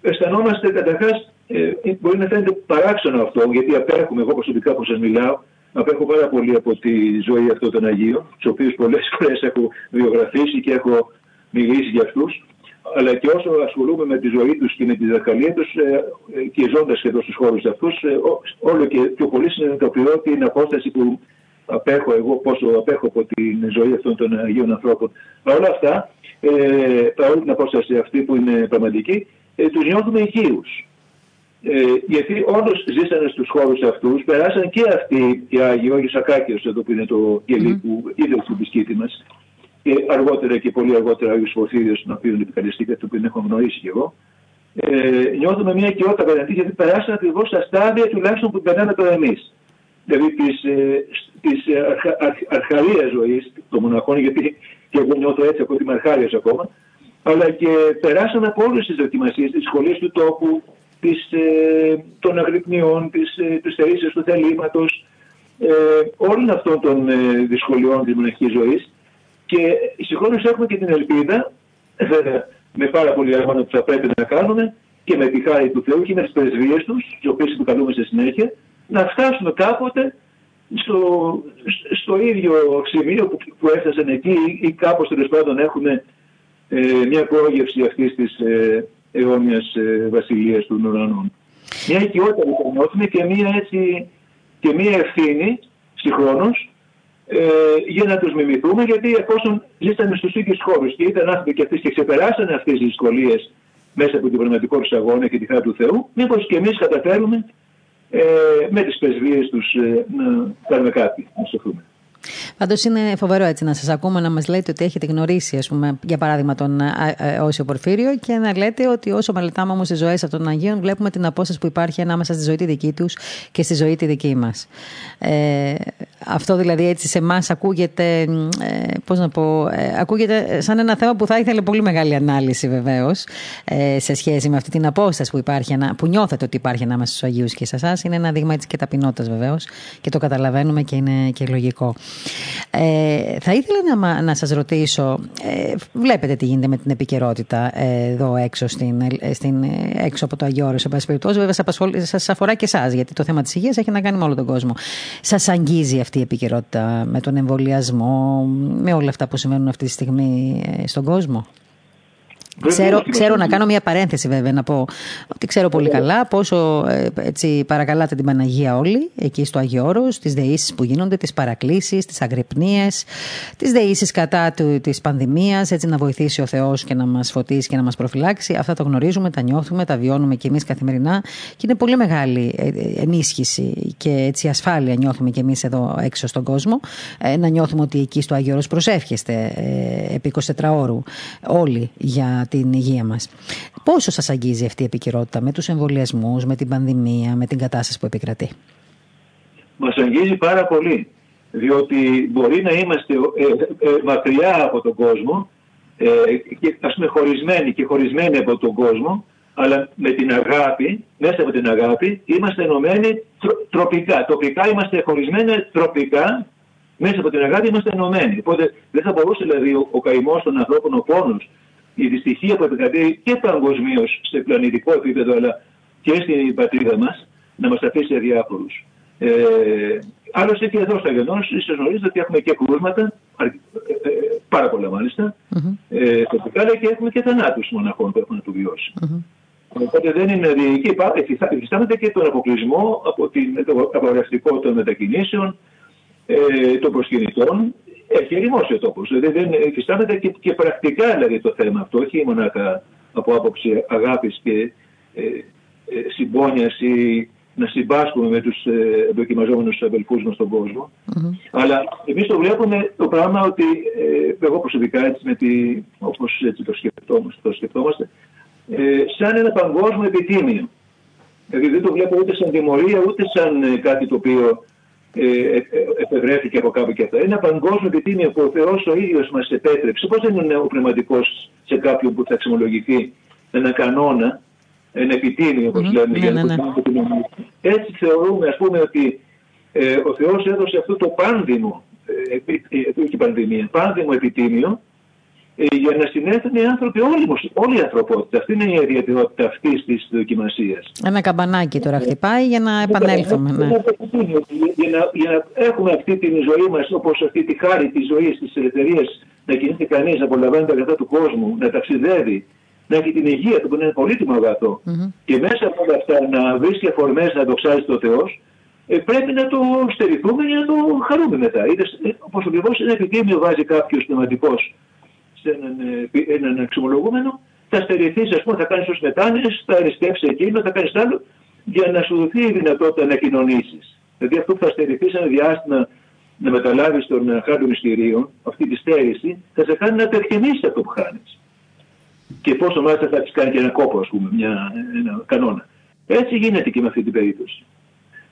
Αισθανόμαστε καταρχάς, ε, μπορεί να φαίνεται παράξενο αυτό, γιατί απέχουμε εγώ προσωπικά που σας μιλάω, απέχω πάρα πολύ από τη ζωή αυτών των Αγίων, του οποίους πολλές φορές έχω βιογραφήσει και έχω μιλήσει για αυτούς αλλά και όσο ασχολούμαι με τη ζωή τους και με τη διδασκαλία τους ε, ε, και ζώντας εδώ στους χώρους αυτούς, ε, όλο και πιο πολύ συνειδητοποιώ την απόσταση που απέχω εγώ, πόσο απέχω από τη ζωή αυτών των Αγίων ανθρώπων. Παρ' όλα αυτά, ε, παρόλη την απόσταση αυτή που είναι πραγματική, ε, τους νιώθουμε ηχείους. Ε, γιατί όντως ζήσανε στους χώρους αυτούς, περάσαν και αυτοί οι Άγιοι, ο Άγιος Ακάκιος εδώ που είναι το γελί που είδε του μπισκίτη μας, και αργότερα και πολύ αργότερα ο Άγιος Πορφύριος, τον οποίο επικαλεστήκατε, τον οποίο έχω γνωρίσει και εγώ, ε, νιώθουμε μια οικειότητα απέναντί γιατί περάσαμε ακριβώς στα στάδια τουλάχιστον που περνάμε τώρα εμείς. Δηλαδή της της ε, αρχα, αρχ, αρχαρία ζωής των μοναχών, γιατί και εγώ νιώθω έτσι από ότι είμαι αρχάριος ακόμα, αλλά και περάσαμε από όλες τις δοκιμασίες τη σχολή του τόπου, της, ε, των αγρυπνιών, της ε, του θελήματος, ε, όλων αυτών των ε, δυσκολιών της μοναχικής ζωής. Και συγχρόνως έχουμε και την ελπίδα, βέβαια με πάρα πολύ αγώνα που θα πρέπει να κάνουμε και με τη χάρη του Θεού και με τις πρεσβείες τους, τις οποίες επικαλούμε σε συνέχεια, να φτάσουμε κάποτε στο, στο ίδιο σημείο που, που έφτασαν εκεί ή κάπως τέλος πάντων έχουμε ε, μια πρόγευση αυτής της ε, αιώνιας ε, βασιλείας των ουρανών. Μια οικειότητα που νιώθουμε και μια, έτσι, και μια ευθύνη συγχρόνως ε, για να τους μιμηθούμε γιατί εφόσον ζήσαμε στους ίδιους χώρους και ήταν άνθρωποι και αυτοί και ξεπεράσανε αυτές τις δυσκολίες μέσα από την πραγματικό τους αγώνα και τη χάρη του Θεού, μήπως και εμείς καταφέρουμε ε, με τις πρεσβείες τους ε, να κάνουμε κάτι, να σωθούμε. Πάντως είναι φοβερό έτσι να σας ακούμε να μας λέτε ότι έχετε γνωρίσει, ας πούμε, για παράδειγμα, τον ε, ε, Όσιο Πορφύριο και να λέτε ότι όσο μελετάμε όμως τις ζωές αυτών των Αγίων, βλέπουμε την απόσταση που υπάρχει ανάμεσα στη ζωή τη δική τους και στη ζωή τη δική μας. Ε, αυτό δηλαδή έτσι σε εμάς ακούγεται, ε, πώς να πω, ε, ακούγεται σαν ένα θέμα που θα ήθελε πολύ μεγάλη ανάλυση βεβαίως ε, σε σχέση με αυτή την απόσταση που, υπάρχει, που νιώθετε ότι υπάρχει ανάμεσα στους Αγίους και σε εσάς. Είναι ένα δείγμα έτσι και ταπεινότητας βεβαίως και το καταλαβαίνουμε και είναι και λογικό. Ε, θα ήθελα να, να σας ρωτήσω, ε, βλέπετε τι γίνεται με την επικαιρότητα ε, εδώ έξω, στην, ε, στην, έξω από το Αγιώρο, σε πάση περιπτώσει. Βέβαια σας αφορά και εσάς, γιατί το θέμα της υγείας έχει να κάνει με όλο τον κόσμο. Σας αγγίζει αυτή η επικαιρότητα με τον εμβολιασμό, με όλα αυτά που συμβαίνουν αυτή τη στιγμή στον κόσμο; Ξέρω, ξέρω να κάνω μια παρένθεση βέβαια να πω ότι ξέρω πολύ καλά πόσο ε, έτσι, παρακαλάτε την Παναγία όλοι εκεί στο Αγίο Όρος, τις δεήσεις που γίνονται, τις παρακλήσεις, τις αγρυπνίες, τις δεήσεις κατά του, της πανδημίας, έτσι να βοηθήσει ο Θεός και να μας φωτίσει και να μας προφυλάξει. Αυτά τα γνωρίζουμε, τα νιώθουμε, τα βιώνουμε και εμείς καθημερινά και είναι πολύ μεγάλη ε, ενίσχυση και έτσι ασφάλεια νιώθουμε και εμείς εδώ έξω στον κόσμο ε, να νιώθουμε ότι εκεί στο Αγίο Όρος προσεύχεστε επί 24 ώρου όλοι για την υγεία μας. Πόσο σας αγγίζει αυτή η επικαιρότητα με τους εμβολιασμούς, με την πανδημία, με την κατάσταση που επικρατεί; Μας αγγίζει πάρα πολύ. Διότι μπορεί να είμαστε ε, ε, μακριά από τον κόσμο ε, και ας πούμε χωρισμένοι και χωρισμένοι από τον κόσμο αλλά με την αγάπη, μέσα από την αγάπη είμαστε ενωμένοι τροπικά. Τοπικά είμαστε χωρισμένοι τροπικά μέσα από την αγάπη είμαστε ενωμένοι. Οπότε δεν θα μπορούσε δηλαδή ο, ο καημός των ανθρώπων, ο πόνος η δυστυχία που επικρατεί και παγκοσμίως σε πλανητικό επίπεδο αλλά και στην πατρίδα μας να μας αφήσει αδιάφορου. Ε, άλλωστε και εδώ στα γενό, ίσως γνωρίζετε ότι έχουμε και κρούσματα, ε, ε, πάρα πολλά μάλιστα, mm-hmm. ε, αλλά και έχουμε και θανάτους μοναχών που έχουν να τους βιώσει. Mm-hmm. Οπότε δεν είναι και υφιστάμεται και τον αποκλεισμό από την, το απαγορευτικό των μετακινήσεων, ε, των προσκυνητών έχει ερημώσει ο τόπος. Δηλαδή δεν υφιστάμεται και, και πρακτικά δηλαδή το θέμα αυτό, όχι μονάχα από άποψη αγάπης και ε, ε, συμπόνια ή να συμπάσχουμε με τους ε, δοκιμαζόμενους αδελφούς μας στον κόσμο. Mm-hmm. Αλλά εμείς το βλέπουμε το πράγμα ότι ε, εγώ προσωπικά έτσι, με τη, όπως έτσι το σκεφτόμαστε, το σκεφτόμαστε ε, σαν ένα παγκόσμιο επιτήμιο. Δηλαδή δεν το βλέπω ούτε σαν τιμωρία ούτε σαν ε, κάτι το οποίο ε, ε, εφευρέθηκε από κάπου και αυτό. Είναι ένα παγκόσμιο επιτήμιο που ο Θεός ο ίδιος μας επέτρεψε. Πώς δεν είναι ο πνευματικός σε κάποιον που θα εξομολογηθεί ένα κανόνα ένα επιτήμιο, όπως λέμε, ναι, ναι, ναι. Έτσι θεωρούμε, ας πούμε, ότι ε, ο Θεός έδωσε αυτό το πάνδημο, ε, ε, όχι πανδημία, πάνδημο επιτήμιο, ε, για να συνέθουν οι άνθρωποι, όλοι, όλη η ανθρωπότητα. Αυτή είναι η ιδιαιτερότητα αυτή τη δοκιμασία. Ένα καμπανάκι τώρα χτυπάει για να επανέλθουμε. Ναι. Για, να, για να έχουμε αυτή τη ζωή μα, όπω αυτή τη χάρη τη ζωή, τη ελευθερία, να κινείται κανεί, να απολαμβάνει τα αγαθά του κόσμου, να ταξιδεύει, να έχει την υγεία του που είναι ένα πολύτιμο αγαθό. Mm-hmm. Και μέσα από όλα αυτά να βρίσκει αφορμέ να δοξάζει το Θεό, ε, πρέπει να το στερηθούμε για να το χαρούμε μετά. Όπω ακριβώ ένα επιτήμιο βάζει κάποιο πνευματικό σε έναν, ε, έναν εξομολογούμενο, θα στερηθείς, ας πούμε, θα κάνεις ως μετάνε, θα αριστεύσει εκείνο, θα κάνεις άλλο, για να σου δοθεί η δυνατότητα να κοινωνήσεις. Δηλαδή αυτό που θα στερηθείς σε ένα διάστημα να μεταλάβεις τον ε, χάρτη μυστηρίων, αυτή τη στέρηση, θα σε κάνει να το εκτιμήσει αυτό που χάνεις. Και πόσο μάλιστα θα τη κάνει και ένα κόπο, ας πούμε, μια, ένα κανόνα. Έτσι γίνεται και με αυτή την περίπτωση.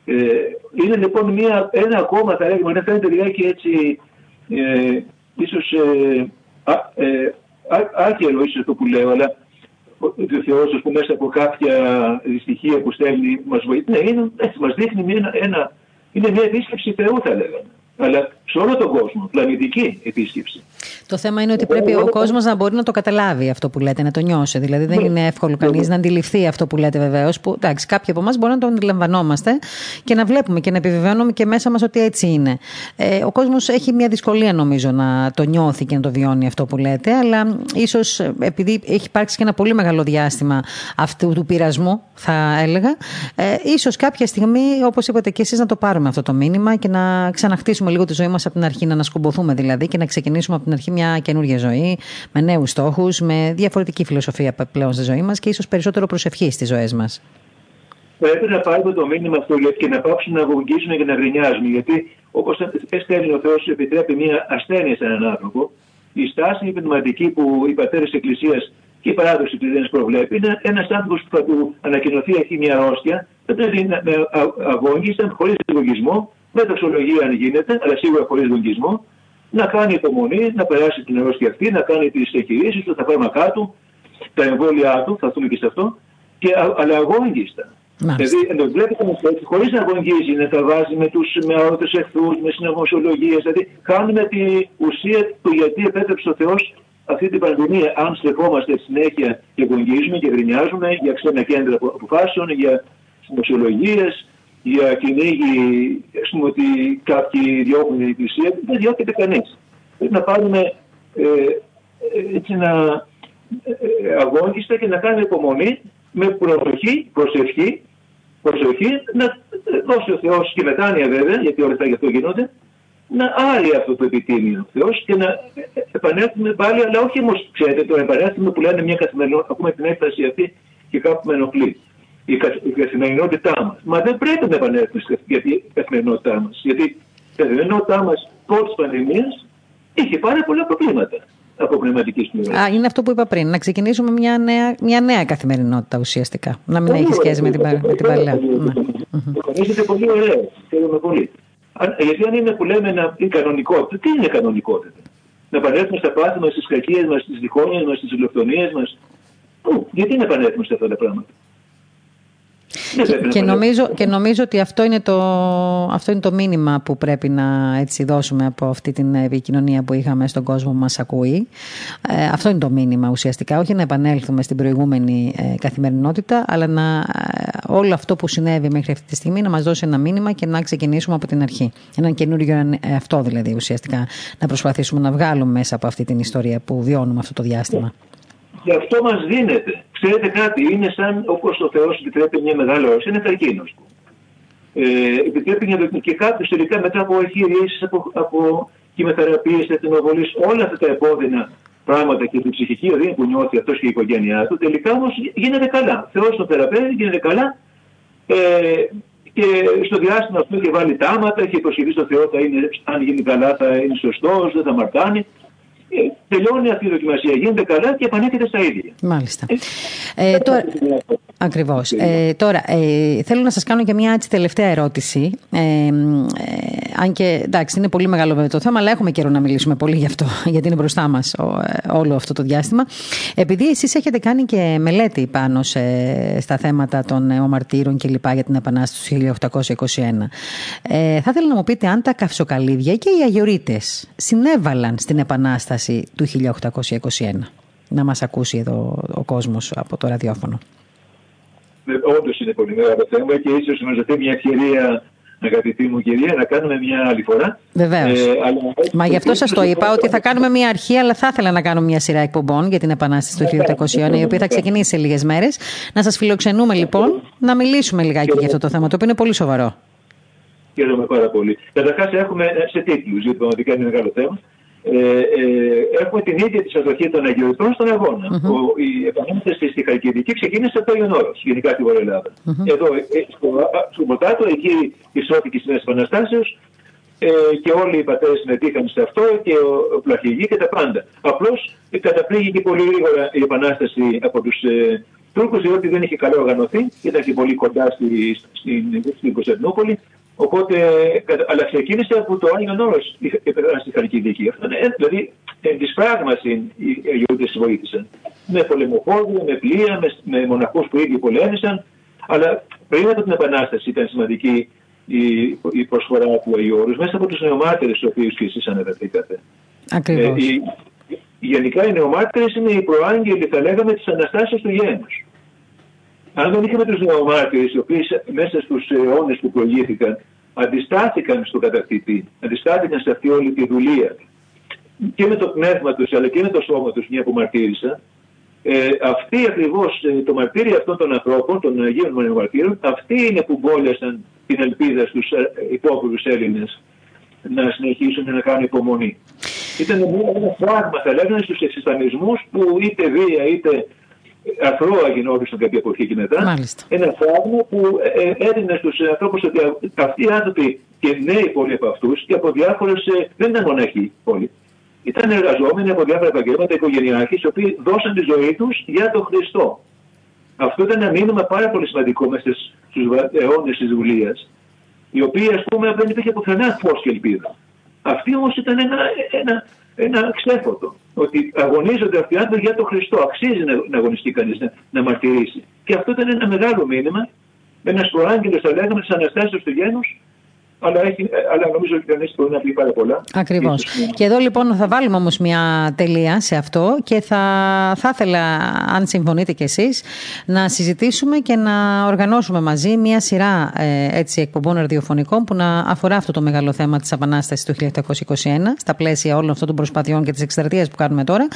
Ε, είναι λοιπόν μια, ένα ακόμα, θα λέγαμε, να φαίνεται λιγάκι έτσι, ε, ίσως ε, ε, άκυρο ίσως αυτό που λέω, αλλά ο Θεός, ας πούμε, μέσα από κάποια δυστυχία που στέλνει, μας βοηθάει. Ναι, είναι, έτσι, μας δείχνει μια, ένα, είναι μια επίσκεψη Θεού, θα λέγαμε αλλά σε όλο τον κόσμο, πλανητική επίσκεψη. Το θέμα είναι ότι πρέπει ο κόσμος να μπορεί να το καταλάβει αυτό που λέτε, να το νιώσει. Δηλαδή δεν είναι εύκολο κανείς να αντιληφθεί αυτό που λέτε βεβαίως. Που εντάξει, κάποιοι από εμάς μπορούν να το αντιλαμβανόμαστε και να βλέπουμε και να επιβεβαιώνουμε και μέσα μας ότι έτσι είναι. Ε, ο κόσμος έχει μια δυσκολία νομίζω να το νιώθει και να το βιώνει αυτό που λέτε, αλλά ίσως επειδή έχει υπάρξει και ένα πολύ μεγάλο διάστημα αυτού του πειρασμού, θα έλεγα, ε, ίσως κάποια στιγμή, όπως είπατε και εσείς, να το πάρουμε αυτό το μήνυμα και να ξαναχτίσουμε λίγο τη ζωή μας από την αρχή, να ανασκουμποθούμε δηλαδή και να ξεκινήσουμε από την αρχή μια καινούργια ζωή, με νέους στόχους, με διαφορετική φιλοσοφία πλέον στη ζωή μας και ίσως περισσότερο προσευχής στις ζωές μας. Πρέπει να πάρουμε το μήνυμα αυτό και να πάψουν να βουγγίζουν και να γκρινιάζουν. Γιατί όπως έστελνει ο Θεός, επιτρέπει μια ασθένεια σε έναν άνθρωπο, η στάση η πνευματική που οι πατέρε της Εκκλησίας και η παράδοση της δεν προβλέπει είναι ένας άνθρωπος που θα του ανακοινωθεί έχει μια αρρώστια, θα πρέπει να αγώνγισαν χωρίς εγωγισμό με τοξολογία αν γίνεται, αλλά σίγουρα χωρίς δογγισμό, να κάνει υπομονή, να περάσει την αρρώστια αυτή, να κάνει τις εγχειρήσει του, τα φάρμακά του, τα εμβόλια του, θα δούμε και σε αυτό, και, αλλά αγώνγιστα. Δηλαδή, βλέπετε χωρίς να αγωνγίζει, να τα βάζει με τους με εχθρούς, με συναγωνσιολογίε. Δηλαδή, κάνουμε τη ουσία του γιατί επέτρεψε ο Θεός αυτή την πανδημία. Αν στρεφόμαστε συνέχεια και αγωνγίζουμε και γκρινιάζουμε για ξένα κέντρα αποφάσεων, για συναγωνσιολογίε, για κυνήγι, ας πούμε ότι κάποιοι διώχνουν την Εκκλησία, δεν διώκεται κανείς. Πρέπει να πάρουμε ε, έτσι να ε, αγώνιστα και να κάνουμε υπομονή με προσοχή, προσευχή, προσοχή να δώσει ο Θεός και μετάνοια βέβαια, γιατί όλα αυτά γι' αυτό γίνονται, να άρει αυτό το επιτήμιο ο Θεός και να επανέλθουμε πάλι, αλλά όχι όμως, ξέρετε, το επανέλθουμε που λένε μια καθημερινότητα, ακούμε την έκφραση αυτή και κάπου με ενοχλεί η, καθημερινότητά μας. Μα δεν πρέπει να επανέλθουμε στην καθημερινότητά μας. Γιατί η καθημερινότητά μας πρώτη πανδημίας είχε πάρα πολλά προβλήματα από πνευματικής πλευράς. Είναι αυτό που είπα πριν. Να ξεκινήσουμε μια νέα, μια νέα καθημερινότητα ουσιαστικά. Να μην έχει σχέση με την, με την παλιά. Εμφανίζεται πολύ ωραίο. Θέλουμε πολύ. Γιατί αν είναι που λέμε η κανονικότητα, τι είναι κανονικότητα; Να επανέλθουμε στα πάθη μας, στις κακίες μας, στις διχόνιε μας, στις ηλεκτρονίε μας. Γιατί να επανέλθουμε σε αυτά τα πράγματα; Και, νομίζω, και νομίζω ότι αυτό είναι, το, αυτό είναι το μήνυμα που πρέπει να έτσι δώσουμε από αυτή την επικοινωνία που είχαμε στον κόσμο που μας ακούει. Ε, αυτό είναι το μήνυμα ουσιαστικά, όχι να επανέλθουμε στην προηγούμενη ε, καθημερινότητα, αλλά να, ε, όλο αυτό που συνέβη μέχρι αυτή τη στιγμή να μας δώσει ένα μήνυμα και να ξεκινήσουμε από την αρχή. Ένα καινούριο αυτό δηλαδή ουσιαστικά, να προσπαθήσουμε να βγάλουμε μέσα από αυτή την ιστορία που βιώνουμε αυτό το διάστημα. Γι' αυτό μας δίνεται. Ξέρετε κάτι, είναι σαν όπως ο Θεός επιτρέπει μια μεγάλη όραση, είναι καρκίνο. Ε, επιτρέπει μια και κάποιο τελικά μετά από εγχειρήσεις, από, από χημεθεραπείες, εθνοβολή, όλα αυτά τα επώδυνα πράγματα και την ψυχική οδύνη που νιώθει αυτός και η οικογένειά του, τελικά όμως γίνεται καλά. Θεός τον θεραπεύει, γίνεται καλά. Ε, και στο διάστημα αυτό και βάλει τάματα, έχει υποσχεθεί στο Θεό, θα είναι, αν γίνει καλά θα είναι σωστός, δεν θα μαρτάνει τελειώνει αυτή η δοκιμασία, γίνεται καλά και επανέρχεται στα ίδια. Μάλιστα. Ε, τώρα, Ακριβώς. Ε, τώρα, ε, θέλω να σας κάνω και μια έτσι τελευταία ερώτηση. Ε, ε, αν και εντάξει, είναι πολύ μεγάλο βέβαια το θέμα, αλλά έχουμε καιρό να μιλήσουμε πολύ γι' αυτό, γιατί είναι μπροστά μας ε, όλο αυτό το διάστημα. Επειδή εσείς έχετε κάνει και μελέτη πάνω σε, στα θέματα των ομαρτύρων και λοιπά για την Επανάσταση του 1821, ε, θα ήθελα να μου πείτε αν τα καυσοκαλύβια και οι αγιορείτες συνέβαλαν στην Επανάσταση του 1821. Να μας ακούσει εδώ ο κόσμος από το ραδιόφωνο. Ε, Όντως είναι πολύ μεγάλο θέμα και ίσως μα δοθεί μια ευκαιρία, αγαπητή μου κυρία, να κάνουμε μια άλλη φορά. Βεβαίως. Ε, Μα γι' αυτό σας το είπα ότι θα κάνουμε μια αρχή, αλλά θα ήθελα να κάνουμε μια σειρά εκπομπών για την Επανάσταση του 1800, η οποία θα ξεκινήσει σε λίγες μέρες. Να σας φιλοξενούμε λοιπόν, να μιλήσουμε λιγάκι για αυτό το θέμα, το οποίο είναι πολύ σοβαρό. Χαίρομαι πάρα πολύ. Καταρχάς, έχουμε σε τίτλους, γιατί πραγματικά είναι μεγάλο θέμα ε, ε, έχουμε την ίδια τη αδοχή των αγιοριτών στον αγώνα. Mm-hmm. Ο, η επανάσταση στη Χαλκιδική ξεκίνησε από το Άγιον Όρος, γενικά στη Βόρεια Ελλάδα. Mm-hmm. Εδώ, ε, στο, στο Ποτάτο, εκεί ισόθηκε της Νέας Επαναστάσεως ε, και όλοι οι πατέρες συμμετείχαν σε αυτό και ο, ο Πλαχηγή και τα πάντα. Απλώς ε, καταπλήγηκε πολύ γρήγορα η Επανάσταση από τους ε, Τούρκους διότι δεν είχε καλό οργανωθεί, ήταν και πολύ κοντά στη, στην, στην Κωνσταντινούπολη Οπότε, αλλά ξεκίνησε από το Άγιο Όρο στη Χαλκιδική. Αυτό είναι, δηλαδή, εν της πράγμαση οι Αγιώτε βοήθησαν. Με πολεμοπόδια, με πλοία, με, με μοναχούς που ήδη πολέμησαν. Αλλά πριν από την Επανάσταση ήταν σημαντική η, η προσφορά του Αγίου Όρου μέσα από τους νεομάρτυρες, του οποίου και εσείς αναφερθήκατε. Ακριβώς. Ε, γενικά οι νεομάρτυρες είναι οι προάγγελοι, θα λέγαμε, της Αναστάσεως του γένους. Αν δεν είχαμε του νεομάρτυρε, οι οποίοι μέσα στους αιώνες που προηγήθηκαν αντιστάθηκαν στον κατακτητή, αντιστάθηκαν σε αυτή όλη τη δουλεία και με το πνεύμα τους αλλά και με το σώμα τους, μια που μαρτύρησα, ε, αυτή ακριβώς ε, το μαρτύριο αυτών των ανθρώπων, των Αγίων Μαρτύρων, αυτοί είναι που μπόλιασαν την ελπίδα στους ε, υπόκρου Έλληνες να συνεχίσουν να κάνουν υπομονή. Ήταν ένα πράγμα, θα λέγανε, στους εξιστανισμούς που είτε βία είτε αθρώα γινόντουσαν κάποια εποχή και μετά. Μάλιστα. Ένα πράγμα που ε, ε, έδινε στους ανθρώπους ότι αυτοί οι άνθρωποι και νέοι πολλοί από αυτούς και από διάφορες. δεν ήταν μοναχοί όλοι. Ήταν εργαζόμενοι από διάφορα επαγγέλματα, οικογενειάρχες, οι οποίοι δώσαν τη ζωή τους για τον Χριστό. Αυτό ήταν ένα μήνυμα πάρα πολύ σημαντικό μέσα στους αιώνες της δουλεία, η οποία ας πούμε δεν υπήρχε πουθενά φως και ελπίδα. Αυτή όμως ήταν ένα, ένα, ένα ξέφωτο. Ότι αγωνίζονται αυτοί οι άνθρωποι για τον Χριστό. Αξίζει να, να αγωνιστεί κανείς να, να μαρτυρήσει. Και αυτό ήταν ένα μεγάλο μήνυμα. Ένας προάγγελος, θα λέγαμε, της Αναστάσεως του γένους, αλλά, έχει, αλλά νομίζω ότι κανείς μπορεί να πει πάρα πολλά. Ακριβώς. Και εδώ λοιπόν θα βάλουμε όμως μια τελεία σε αυτό και θα, θα ήθελα, αν συμφωνείτε κι εσείς, να συζητήσουμε και να οργανώσουμε μαζί μια σειρά ε, έτσι, εκπομπών ραδιοφωνικών που να αφορά αυτό το μεγάλο θέμα της Επανάσταση του 1821, στα πλαίσια όλων αυτών των προσπαθειών και της εκστρατεία που κάνουμε τώρα,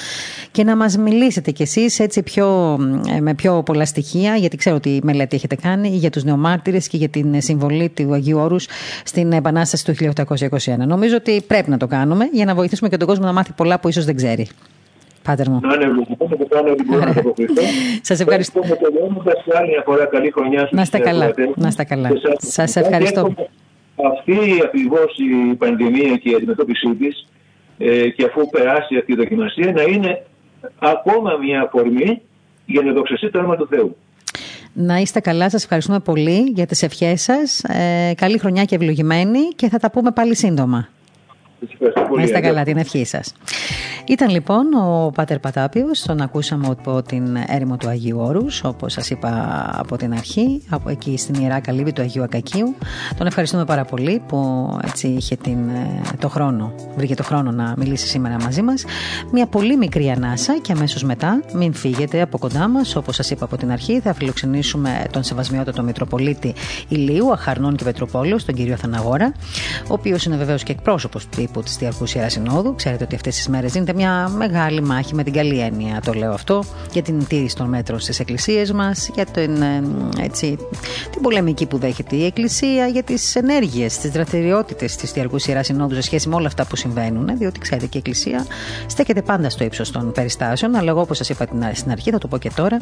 και να μας μιλήσετε κι εσείς έτσι πιο, ε, με πιο πολλά στοιχεία, γιατί ξέρω ότι η μελέτη έχετε κάνει για τους νεομάρτυρες και για την συμβολή του Αγίου Όρους στην Επανάσταση του 1821. Νομίζω ότι πρέπει να το κάνουμε για να βοηθήσουμε και τον κόσμο να μάθει πολλά που ίσως δεν ξέρει. Πάτερ μου. Σας ευχαριστώ. Να είστε καλά. Να είστε καλά. Σα ευχαριστώ. Αυτή ακριβώς η πανδημία και η αντιμετώπιση της ε, και αφού περάσει αυτή η δοκιμασία να είναι ακόμα μια αφορμή για να δοξαστεί το όνομα του Θεού. Να είστε καλά, σας ευχαριστούμε πολύ για τις ευχές σας. Ε, καλή χρονιά και ευλογημένη και θα τα πούμε πάλι σύντομα. Να είστε καλά, την ευχή σας. Ήταν λοιπόν ο Πάτερ Πατάπιος, τον ακούσαμε από την έρημο του Αγίου Όρους, όπως σας είπα από την αρχή, από εκεί στην Ιερά Καλύβη του Αγίου Ακακίου. Τον ευχαριστούμε πάρα πολύ που έτσι είχε την, ε, το χρόνο, βρήκε το χρόνο να μιλήσει σήμερα μαζί μας. Μια πολύ μικρή ανάσα και αμέσως μετά μην φύγετε από κοντά μας, όπως σας είπα από την αρχή, θα φιλοξενήσουμε τον Σεβασμιότατο Μητροπολίτη Ηλίου, Αχαρνών και Πετροπόλεως, τον κύριο Θαναγόρα, ο οποίος είναι βεβαίως και εκπρόσωπος τύπου της Διαρκούς Ιερά Συνόδου. Ξέρετε ότι αυτές τις μέρες γίνεται μια μεγάλη μάχη με την καλή έννοια το λέω αυτό για την τήρηση των μέτρων στις εκκλησίες μας για την, ε, έτσι, την πολεμική που δέχεται η εκκλησία για τις ενέργειες, τις δραστηριότητες της Διαρκούς Ιεράς Συνόδου σε σχέση με όλα αυτά που συμβαίνουν διότι ξέρετε και η εκκλησία στέκεται πάντα στο ύψος των περιστάσεων αλλά εγώ όπως σας είπα στην αρχή θα το πω και τώρα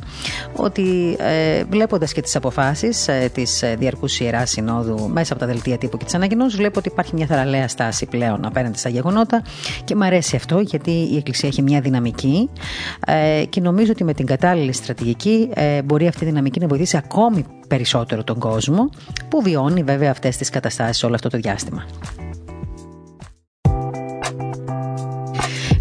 ότι ε, βλέποντας και τις αποφάσεις ε, της Διαρκούς Ιεράς Συνόδου μέσα από τα δελτία τύπου και τις ανακοινώσεις βλέπω ότι υπάρχει μια θαραλέα στάση πλέον απέναντι στα γεγονότα και μου αρέσει αυτό γιατί η Εκκλησία έχει μια δυναμική ε, και νομίζω ότι με την κατάλληλη στρατηγική ε, μπορεί αυτή η δυναμική να βοηθήσει ακόμη περισσότερο τον κόσμο που βιώνει βέβαια αυτές τις καταστάσεις όλο αυτό το διάστημα.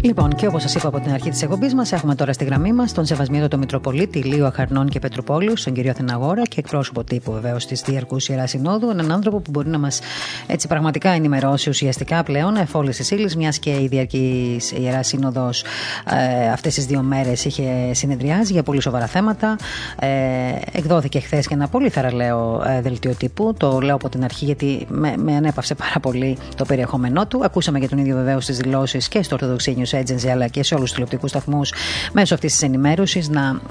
Λοιπόν, και όπω σας είπα από την αρχή της εκπομπής μας, έχουμε τώρα στη γραμμή μας τον Σεβασμιότατο Μητροπολίτη Λίου Αχαρνών και Πετροπόλου, τον κύριο Αθηναγόρα και εκπρόσωπο τύπου βεβαίως της Διαρκούς Ιεράς Συνόδου. Έναν άνθρωπο που μπορεί να μας έτσι πραγματικά ενημερώσει ουσιαστικά πλέον εφόλη τη ύλη, μιας και η Διαρκής Ιεράς Σύνοδος ε, αυτές τις δύο μέρες είχε συνεδριάζει για πολύ σοβαρά θέματα. Ε, εκδόθηκε χθες και ένα πολύ θαραλέο ε, δελτίο τύπου. Το λέω από την αρχή γιατί με, με ανέπαυσε πάρα πολύ το περιεχόμενό του. Ακούσαμε και τον ίδιο βεβαίως τις δηλώσεις και στο Ορθοδοξία Agency αλλά και σε όλους τους τηλεοπτικούς σταθμούς μέσω αυτής της ενημέρωσης να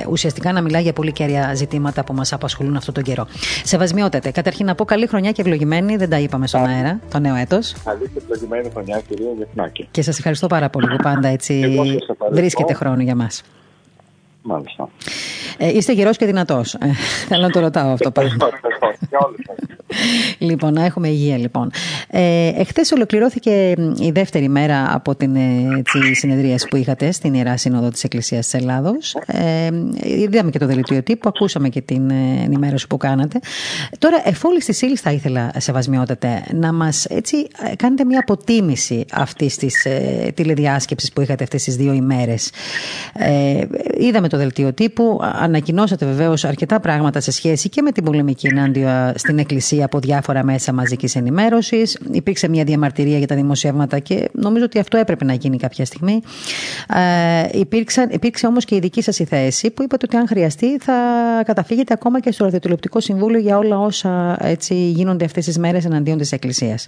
ε, ουσιαστικά να μιλάει για πολύ κέρια ζητήματα που μας απασχολούν αυτόν τον καιρό. Σεβασμιότατε, καταρχήν να πω καλή χρονιά και ευλογημένη, δεν τα είπαμε στον αέρα, το νέο έτος. Καλή και ευλογημένη χρονιά, κυρία Γεθνάκη. Και σας ευχαριστώ πάρα πολύ που πάντα έτσι βρίσκετε χρόνο για μας. Μάλιστα. Ε, είστε γερός και δυνατός. Ε, θέλω να το ρωτάω αυτό πάντα. Λοιπόν, να έχουμε υγεία λοιπόν. Ε, Εχθές ολοκληρώθηκε η δεύτερη μέρα από την έτσι, συνεδρία που είχατε στην Ιερά Σύνοδο της Εκκλησίας της Ελλάδος. Ε, είδαμε και το δελτίο τύπου, ακούσαμε και την ε, ενημέρωση που κάνατε. Τώρα, εφόλη τη ύλη, θα ήθελα, σεβασμιότατε, να μας έτσι ε, κάνετε μια αποτίμηση αυτής της ε, τηλεδιάσκεψης που είχατε αυτές τις δύο ημέρες. Ε, είδαμε το δελτίο τύπου, ανακοινώσατε βεβαίως αρκετά πράγματα σε σχέση και με την πολεμική ενάντια στην Εκκλησία από διάφορα μέσα μαζικής ενημέρωσης. Υπήρξε μια διαμαρτυρία για τα δημοσιεύματα και νομίζω ότι αυτό έπρεπε να γίνει κάποια στιγμή. Ε, υπήρξε, υπήρξε όμως και η δική σας η θέση που είπατε ότι αν χρειαστεί θα καταφύγετε ακόμα και στο Ραδιοτηλεοπτικό Συμβούλιο για όλα όσα έτσι, γίνονται αυτές τις μέρες εναντίον της Εκκλησίας.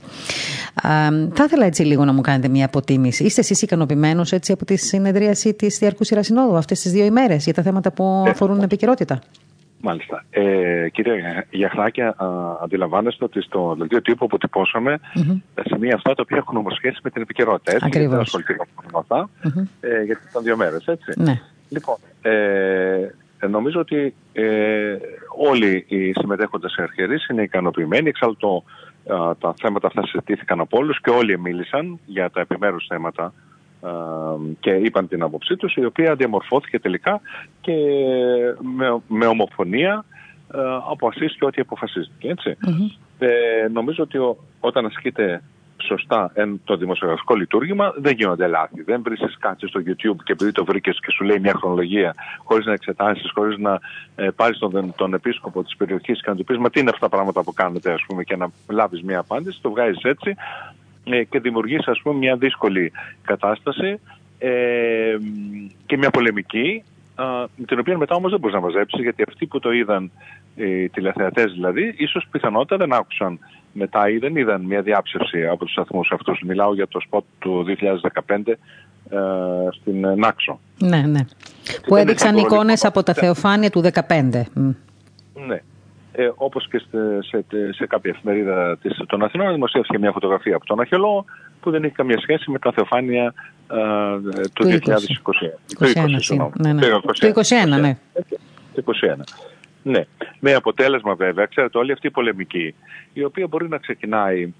Ε, θα ήθελα έτσι λίγο να μου κάνετε μια αποτίμηση. Είστε εσείς ικανοποιημένος από τη συνεδρίαση της Διαρκούς Ιερασυνόδου αυτές τις δύο ημέρες για τα θέματα που ε, αφορούν την επικαιρότητα; Μάλιστα. Ε, κύριε Γιαχνάκη, αντιλαμβάνεστε ότι στο δελτίο τύπου αποτυπώσαμε mm-hmm. τα σημεία αυτά τα οποία έχουν όμω σχέση με την επικαιρότητα. Έτσι, Ακριβώς. Δεν ασχοληθήκαμε με αυτά, mm-hmm. ε, γιατί ήταν δύο μέρες, έτσι. Ναι. Λοιπόν, ε, νομίζω ότι ε, όλοι οι συμμετέχοντες αρχαιρεί είναι ικανοποιημένοι. Εξάλλου το, τα θέματα αυτά συζητήθηκαν από όλους και όλοι μίλησαν για τα επιμέρους θέματα και είπαν την άποψή τους η οποία διαμορφώθηκε τελικά και με, με ομοφωνία ε, από ασύς και ό,τι αποφασίστηκε. Ε, νομίζω ότι όταν ασκείται σωστά εν, το δημοσιογραφικό λειτουργήμα δεν γίνονται λάθη. Δεν βρίσκεις κάτι στο YouTube και επειδή το βρήκες και σου λέει μια χρονολογία χωρίς να εξετάσεις, χωρίς να ε, πάρεις τον, τον επίσκοπο της περιοχής και να του πεις μα τι είναι αυτά τα πράγματα που κάνετε ας πούμε και να λάβεις μια απάντηση, το βγάζεις έτσι ε, και δημιουργείς ας πούμε μια δύσκολη κατάσταση ε, και μια πολεμική με την οποία μετά όμως δεν μπορείς να μαζέψεις γιατί αυτοί που το είδαν οι τηλεθεατές δηλαδή ίσως πιθανότητα δεν άκουσαν μετά ή δεν είδαν μια διάψευση από τους σταθμούς αυτούς. Μιλάω για το σποτ του 2015 ε, στην Νάξο. Ναι, ναι. Που έδειξαν εικόνες από τα θεοφάνεια του 2015. Ναι ε, όπως και σε, σε, σε κάποια εφημερίδα της, των Αθηνών δημοσίευσε μια φωτογραφία από τον αρχαιολόγο που δεν έχει καμία σχέση με τα θεοφάνεια ε, του, 2021. Το 2021, ναι, ναι. Το 21, ναι. Το 21. Ναι. Με αποτέλεσμα βέβαια, ξέρετε, όλη αυτή η πολεμική, η οποία μπορεί να ξεκινάει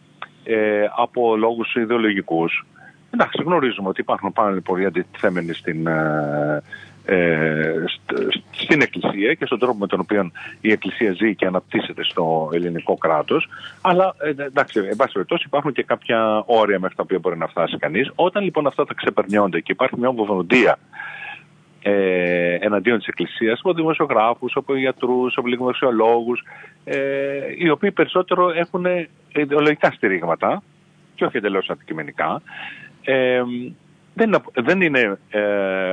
ε, από λόγους ιδεολογικούς, Εντάξει, γνωρίζουμε ότι υπάρχουν πάρα πολλοί αντιθέμενοι στην, ε, ε, στην Εκκλησία και στον τρόπο με τον οποίο η Εκκλησία ζει και αναπτύσσεται στο ελληνικό κράτος. Αλλά ε, εντάξει, εν πάση περιπτώσει υπάρχουν και κάποια όρια μέχρι τα οποία μπορεί να φτάσει κανείς. Όταν λοιπόν αυτά τα ξεπερνιόνται και υπάρχει μια ομοφωνοντία ε, εναντίον της Εκκλησίας από δημοσιογράφους, από γιατρούς, από λιγμοσιολόγους ε, οι οποίοι περισσότερο έχουν ιδεολογικά στηρίγματα και όχι εντελώς αντικειμενικά ε, δεν, δεν είναι ε,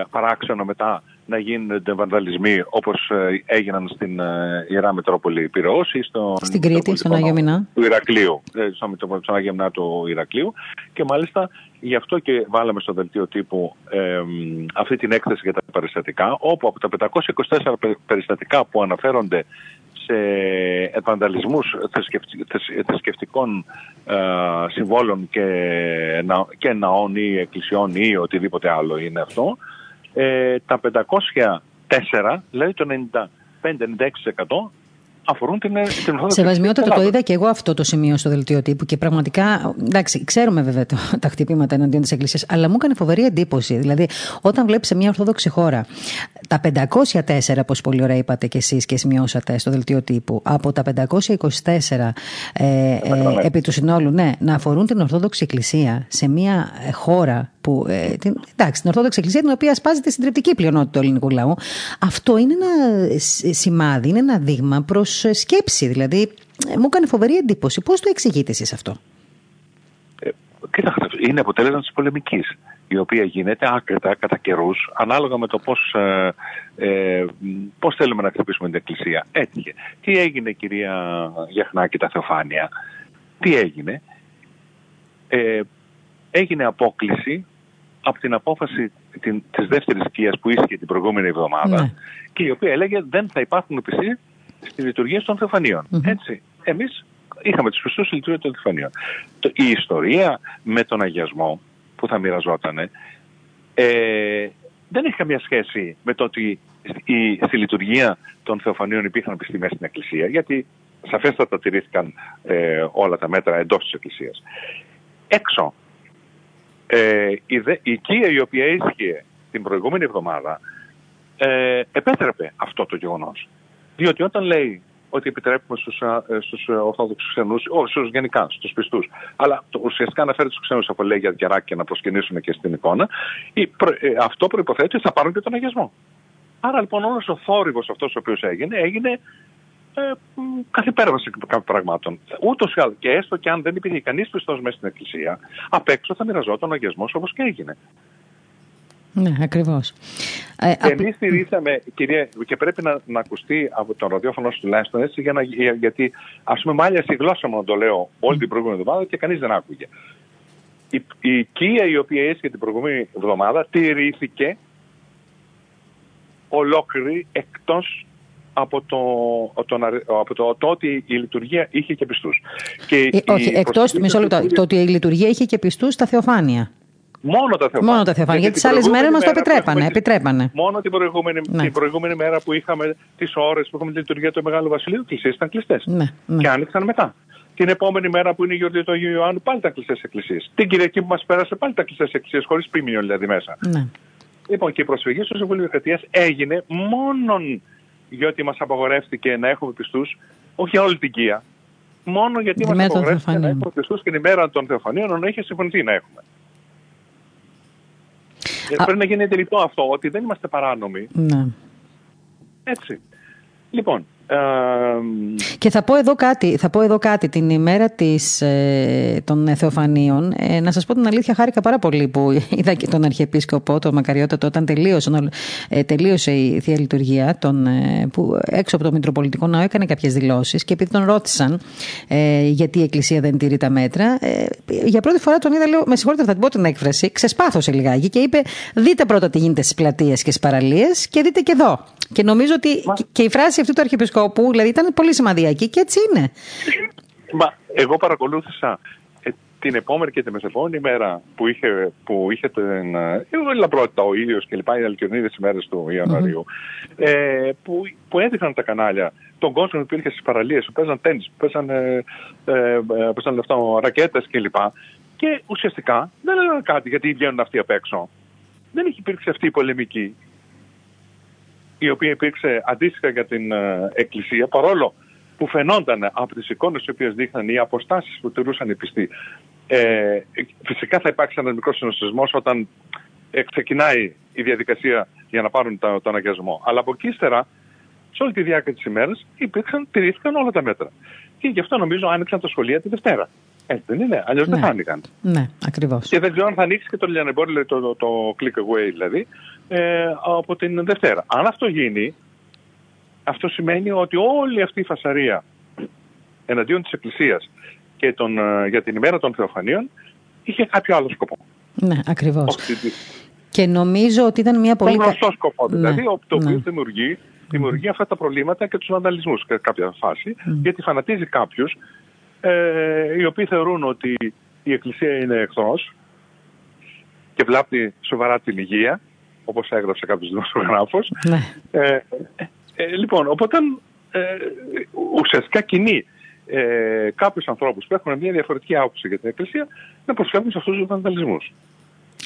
παράξενο μετά να γίνονται βανδαλισμοί όπως ε, έγιναν στην ε, Ιερά Μετρόπολη Πυραιός ή στο, στην Κρήτη, στον Άγιο Μινά. Του Ηρακλείου, ε, στον Άγιο Μινά του Ηρακλείου και μάλιστα γι' αυτό και βάλαμε στο δελτίο τύπου ε, αυτή την έκθεση για τα περιστατικά όπου από τα 524 περιστατικά που αναφέρονται σε επανταλισμούς θρησκευτικών ε, συμβόλων και, και ναών ή εκκλησιών ή οτιδήποτε άλλο είναι αυτό, ε, τα 504, δηλαδή το 95-96% αφορούν την, την Ορθόδοξη Σεβασμιότατο, το είδα και εγώ αυτό το σημείο στο δελτίο τύπου και πραγματικά. Εντάξει, ξέρουμε βέβαια το, τα χτυπήματα εναντίον της Εκκλησίας, αλλά μου έκανε φοβερή εντύπωση. Δηλαδή, όταν βλέπεις σε μια Ορθόδοξη χώρα τα 504, όπως πολύ ωραία είπατε κι εσείς και σημειώσατε στο δελτίο τύπου, από τα 524 ε, ε, επί του συνόλου, ναι, να αφορούν την Ορθόδοξη Εκκλησία σε μια χώρα που. Ε, την, εντάξει, την Ορθόδοξη Εκκλησία, την οποία σπάζει τη συντριπτική πλειονότητα του ελληνικού λαού. Αυτό είναι ένα σημάδι, είναι ένα δείγμα προς σκέψη. Δηλαδή, μου έκανε φοβερή εντύπωση. Πώς το εξηγείτε εσείς αυτό; Ε, Κοιτάξτε, είναι αποτέλεσμα της πολεμικής, η οποία γίνεται άκρητα κατά καιρούς, ανάλογα με το πώς ε, ε, πώς θέλουμε να χτυπήσουμε την Εκκλησία. Έτυχε. Τι έγινε, κυρία Γιαχνάκη, τα Θεοφάνεια; Τι έγινε; Ε, έγινε απόκληση από την απόφαση την, της δεύτερης οικίας που ίσχυε την προηγούμενη εβδομάδα ναι. και η οποία έλεγε δεν θα υπάρχουν πιστοί στη λειτουργία των θεοφανιων Έτσι, εμείς είχαμε τους πιστούς στη λειτουργία των θεοφανίων. Η ιστορία με τον αγιασμό που θα μοιραζότανε ε, δεν έχει καμία σχέση με το ότι η, στη λειτουργία των θεοφανίων υπήρχαν πιστοί μέσα στην Εκκλησία, γιατί σαφέστατα τηρήθηκαν ε, όλα τα μέτρα εντός της Εκκλησίας. Έξω ε, η, δε, η οικία η οποία ίσχυε την προηγούμενη εβδομάδα ε, επέτρεπε αυτό το γεγονός. Διότι όταν λέει ότι επιτρέπουμε στους, στους Ορθόδοξους ξενούς, όχι στους γενικά, στους πιστούς, αλλά το, ουσιαστικά αναφέρει τους ξένους από λέει για διαράκια να προσκυνήσουν και στην εικόνα, η, ε, αυτό προϋποθέτει ότι θα πάρουν και τον αγιασμό. Άρα λοιπόν όλος ο θόρυβος αυτός ο οποίος έγινε, έγινε ε, καθ' υπέρβαση κάποιων πραγμάτων. Ούτως ή άλλως, και έστω και αν δεν υπήρχε κανείς πιστός μέσα στην Εκκλησία, απ' έξω θα μοιραζόταν ο αγιασμός όπως και έγινε. Ναι, ακριβώς. Ε, Εμείς στηρίσαμε, κυρία, και πρέπει να, να ακουστεί από τον ραδιόφωνο τουλάχιστον έτσι, για να, για, γιατί ας πούμε, μάλια στη γλώσσα μου να το λέω όλη την προηγούμενη εβδομάδα και κανείς δεν άκουγε. Η, η οικία η οποία έσχε την προηγούμενη εβδομάδα τηρήθηκε ολόκληρη εκτός από το, το, από το, το ότι η λειτουργία είχε και πιστούς. Και ε, όχι, εκτός, μισό λεπτό, το ότι η λειτουργία είχε και πιστούς στα θεοφάνεια. Μόνο τα θεοφάνεια. Μόνο τα θεοφάνεια. Γιατί τις άλλες μέρες μας το επιτρέπανε, επιτρέπανε. Μόνο την προηγούμενη, ναι. την προηγούμενη μέρα που είχαμε τις ώρες που είχαμε τη λειτουργία του Μεγάλου Βασιλείου, οι εκκλησίες ήταν κλειστές. Ναι, ναι. Και άνοιξαν μετά. Την επόμενη μέρα που είναι η γιορτή του Αγίου Ιωάννου, πάλι τα κλειστέ εκκλησίες. Την Κυριακή που μας πέρασε, πάλι τα κλειστέ εκκλησίες, χωρίς πίμηνιο δηλαδή μέσα. Ναι. Λοιπόν, και η προσφυγή στο Συμβούλιο Δημοκρατία έγινε μόνον γιατί μας απαγορεύτηκε να έχουμε πιστούς, όχι για όλη την Κία, μόνο γιατί μας απαγορεύτηκε να έχουμε πιστούς και την ημέρα των Θεοφανίων να είχε συμφωνηθεί να έχουμε. Α... Πρέπει να γίνει τελικό αυτό, ότι δεν είμαστε παράνομοι. Ναι. Έτσι. Λοιπόν, και θα πω εδώ κάτι, θα πω εδώ κάτι την ημέρα της, ε, των Θεοφανίων. Ε, να σας πω την αλήθεια, χάρηκα πάρα πολύ που είδα και τον Αρχιεπίσκοπο, τον Μακαριότατο, όταν τελείωσε, ε, τελείωσε η Θεία Λειτουργία, τον, ε, που έξω από το Μητροπολιτικό Ναό έκανε κάποιες δηλώσεις και επειδή τον ρώτησαν ε, γιατί η Εκκλησία δεν τηρεί τα μέτρα, ε, για πρώτη φορά τον είδα, λέω, με συγχωρείτε θα την πω την έκφραση, ξεσπάθωσε λιγάκι και είπε δείτε πρώτα τι γίνεται στις πλατείες και στις παραλίες και δείτε και εδώ. Και νομίζω ότι και η φράση αυτή του Αρχιεπισκόπου δηλαδή ήταν πολύ σημαδιακή και έτσι είναι. Μα εγώ παρακολούθησα ε, την επόμενη και τη μεσεπόμενη μέρα που είχε, που είχε την ε, λαμπρότητα, ο ήλιο και λοιπά, οι αλκιονίδες ημέρε του Ιανουαρίου, mm-hmm. ε, που, που έδειχναν τα κανάλια τον κόσμο που υπήρχε στις παραλίες, που παίζαν τέννη, που παίζαν, ε, ε, παίζαν ρακέτες κλπ. Και ουσιαστικά δεν έλεγαν κάτι γιατί βγαίνουν αυτοί απ' έξω. Δεν έχει υπήρξει αυτή η πολεμική η οποία υπήρξε αντίστοιχα για την ε, Εκκλησία, παρόλο που φαινόταν από τις εικόνες οι οποίες δείχναν οι αποστάσεις που τηρούσαν οι πιστοί. Ε, φυσικά θα υπάρξει ένας μικρός συνοστισμός όταν ε, ξεκινάει η διαδικασία για να πάρουν το, τον αγιασμό. Αλλά από εκεί ύστερα, σε όλη τη διάρκεια της ημέρας, υπήρξαν, τηρήθηκαν όλα τα μέτρα. Και γι' αυτό νομίζω άνοιξαν τα σχολεία τη Δευτέρα. Έτσι δεν είναι, αλλιώς δεν ναι. θα άνοιγαν. Ναι, ακριβώς. Και δεν ξέρω αν θα ανοίξει και το λιανεμπόριο, το, το, το click away δηλαδή, ε, από την Δευτέρα. Αν αυτό γίνει, αυτό σημαίνει ότι όλη αυτή η φασαρία εναντίον της Εκκλησίας και τον, ε, για την ημέρα των Θεοφανίων είχε κάποιο άλλο σκοπό. Ναι, ακριβώς. Και νομίζω ότι ήταν μια πολύ... Τον γνωστό σκοπό δηλαδή, ναι, το οποίο ναι. δημιουργεί, δημιουργεί αυτά τα προβλήματα και τους βανταλισμούς σε κάποια φάση, γιατί φανατίζει κάποιους ε, οι οποίοι θεωρούν ότι η Εκκλησία είναι εχθρός και βλάπτει σοβαρά την υγεία όπως έγραψε κάποιος δημοσιογράφος. Ναι. Ε, ε, λοιπόν, οπότε ε, ουσιαστικά κοινή ε, κάποιους ανθρώπους που έχουν μια διαφορετική άποψη για την Εκκλησία να προσφεύγουν σε αυτούς τους βανδαλισμούς.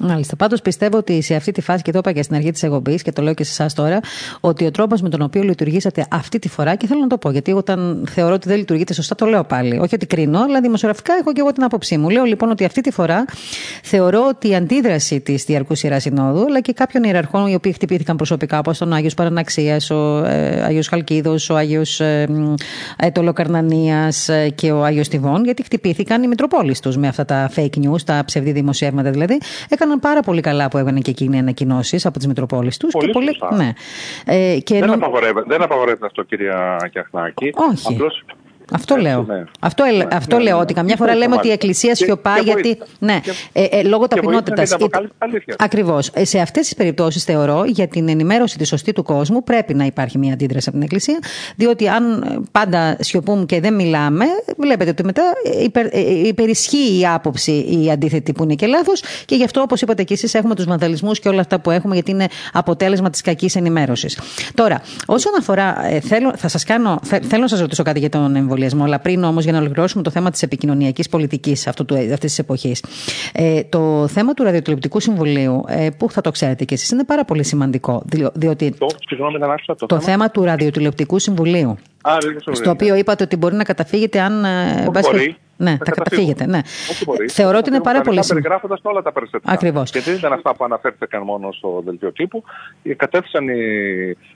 Μάλιστα. Πάντως πιστεύω ότι σε αυτή τη φάση, και το είπα και στην αρχή της εκπομπής και το λέω και σε εσάς τώρα, ότι ο τρόπος με τον οποίο λειτουργήσατε αυτή τη φορά, και θέλω να το πω, γιατί όταν θεωρώ ότι δεν λειτουργείτε σωστά, το λέω πάλι. Όχι ότι κρίνω, αλλά δημοσιογραφικά έχω και εγώ την άποψή μου. Λέω λοιπόν ότι αυτή τη φορά θεωρώ ότι η αντίδραση της Διαρκούς Ιερά Συνόδου, αλλά και κάποιων ιεραρχών οι οποίοι χτυπήθηκαν προσωπικά, όπως τον Άγιος Παραναξίας, ο ε, Άγιος Χαλκίδος, ο Άγιος ε, ε, Τολοκαρνανία ε, και ο Άγιος Τιβών, γιατί χτυπήθηκαν οι Μητροπόλεις τους με αυτά τα fake news, τα ψευδή δημοσιεύματα δηλαδή. Έκαναν έκαναν πάρα πολύ καλά που έβγαιναν και εκείνοι ανακοινώσεις από τις Μητροπόλεις τους. Πολύ, πολύ... Ναι. Ε, και δεν, απαγορεύεται, δεν απαγορεύεται αυτό, κυρία Κιαχνάκη. Όχι. Απλώς αυτό λέω. Ναι. Αυτό, ναι, αυτό ναι, λέω. Ναι. Ότι καμιά φορά λέμε ότι η Εκκλησία σιωπά γιατί. Ναι, ε, ε, λόγω ταπεινότητας. Ακριβώς. Ε, σε αυτές τις περιπτώσεις θεωρώ για την ενημέρωση τη σωστή του κόσμου πρέπει να υπάρχει μια αντίδραση από την Εκκλησία. Διότι αν πάντα σιωπούμε και δεν μιλάμε, βλέπετε ότι μετά υπερ, υπερισχύει η άποψη η αντίθετη που είναι και λάθος. Και γι' αυτό, όπως είπατε και εσείς, έχουμε τους βανδαλισμούς και όλα αυτά που έχουμε, γιατί είναι αποτέλεσμα της κακής ενημέρωσης. Τώρα, όσον αφορά. Θέλω, θα σας κάνω, θέλω να σας ρωτήσω κάτι για τον εμβολιασμό εμβολιασμό. Αλλά πριν όμως, για να ολοκληρώσουμε το θέμα της επικοινωνιακής πολιτικής αυτής της εποχής. Ε, το θέμα του ραδιοτηλεοπτικού συμβουλίου, ε, που θα το ξέρετε κι εσείς, είναι πάρα πολύ σημαντικό. Διότι το, το, το, το θέμα του ραδιοτηλεοπτικού συμβουλίου. Α, στο οποίο είπατε ότι μπορεί να καταφύγετε αν. Ε, μπορεί. Ναι, θα καταφύγετε. Ναι. Θεωρώ ότι είναι πάρα πολύ σημαντικό. Περιγράφοντας όλα τα περιστατικά. Ακριβώς. Και δεν ήταν αυτά που αναφέρθηκαν μόνο στο δελτίο τύπου. Κατέθεσαν οι,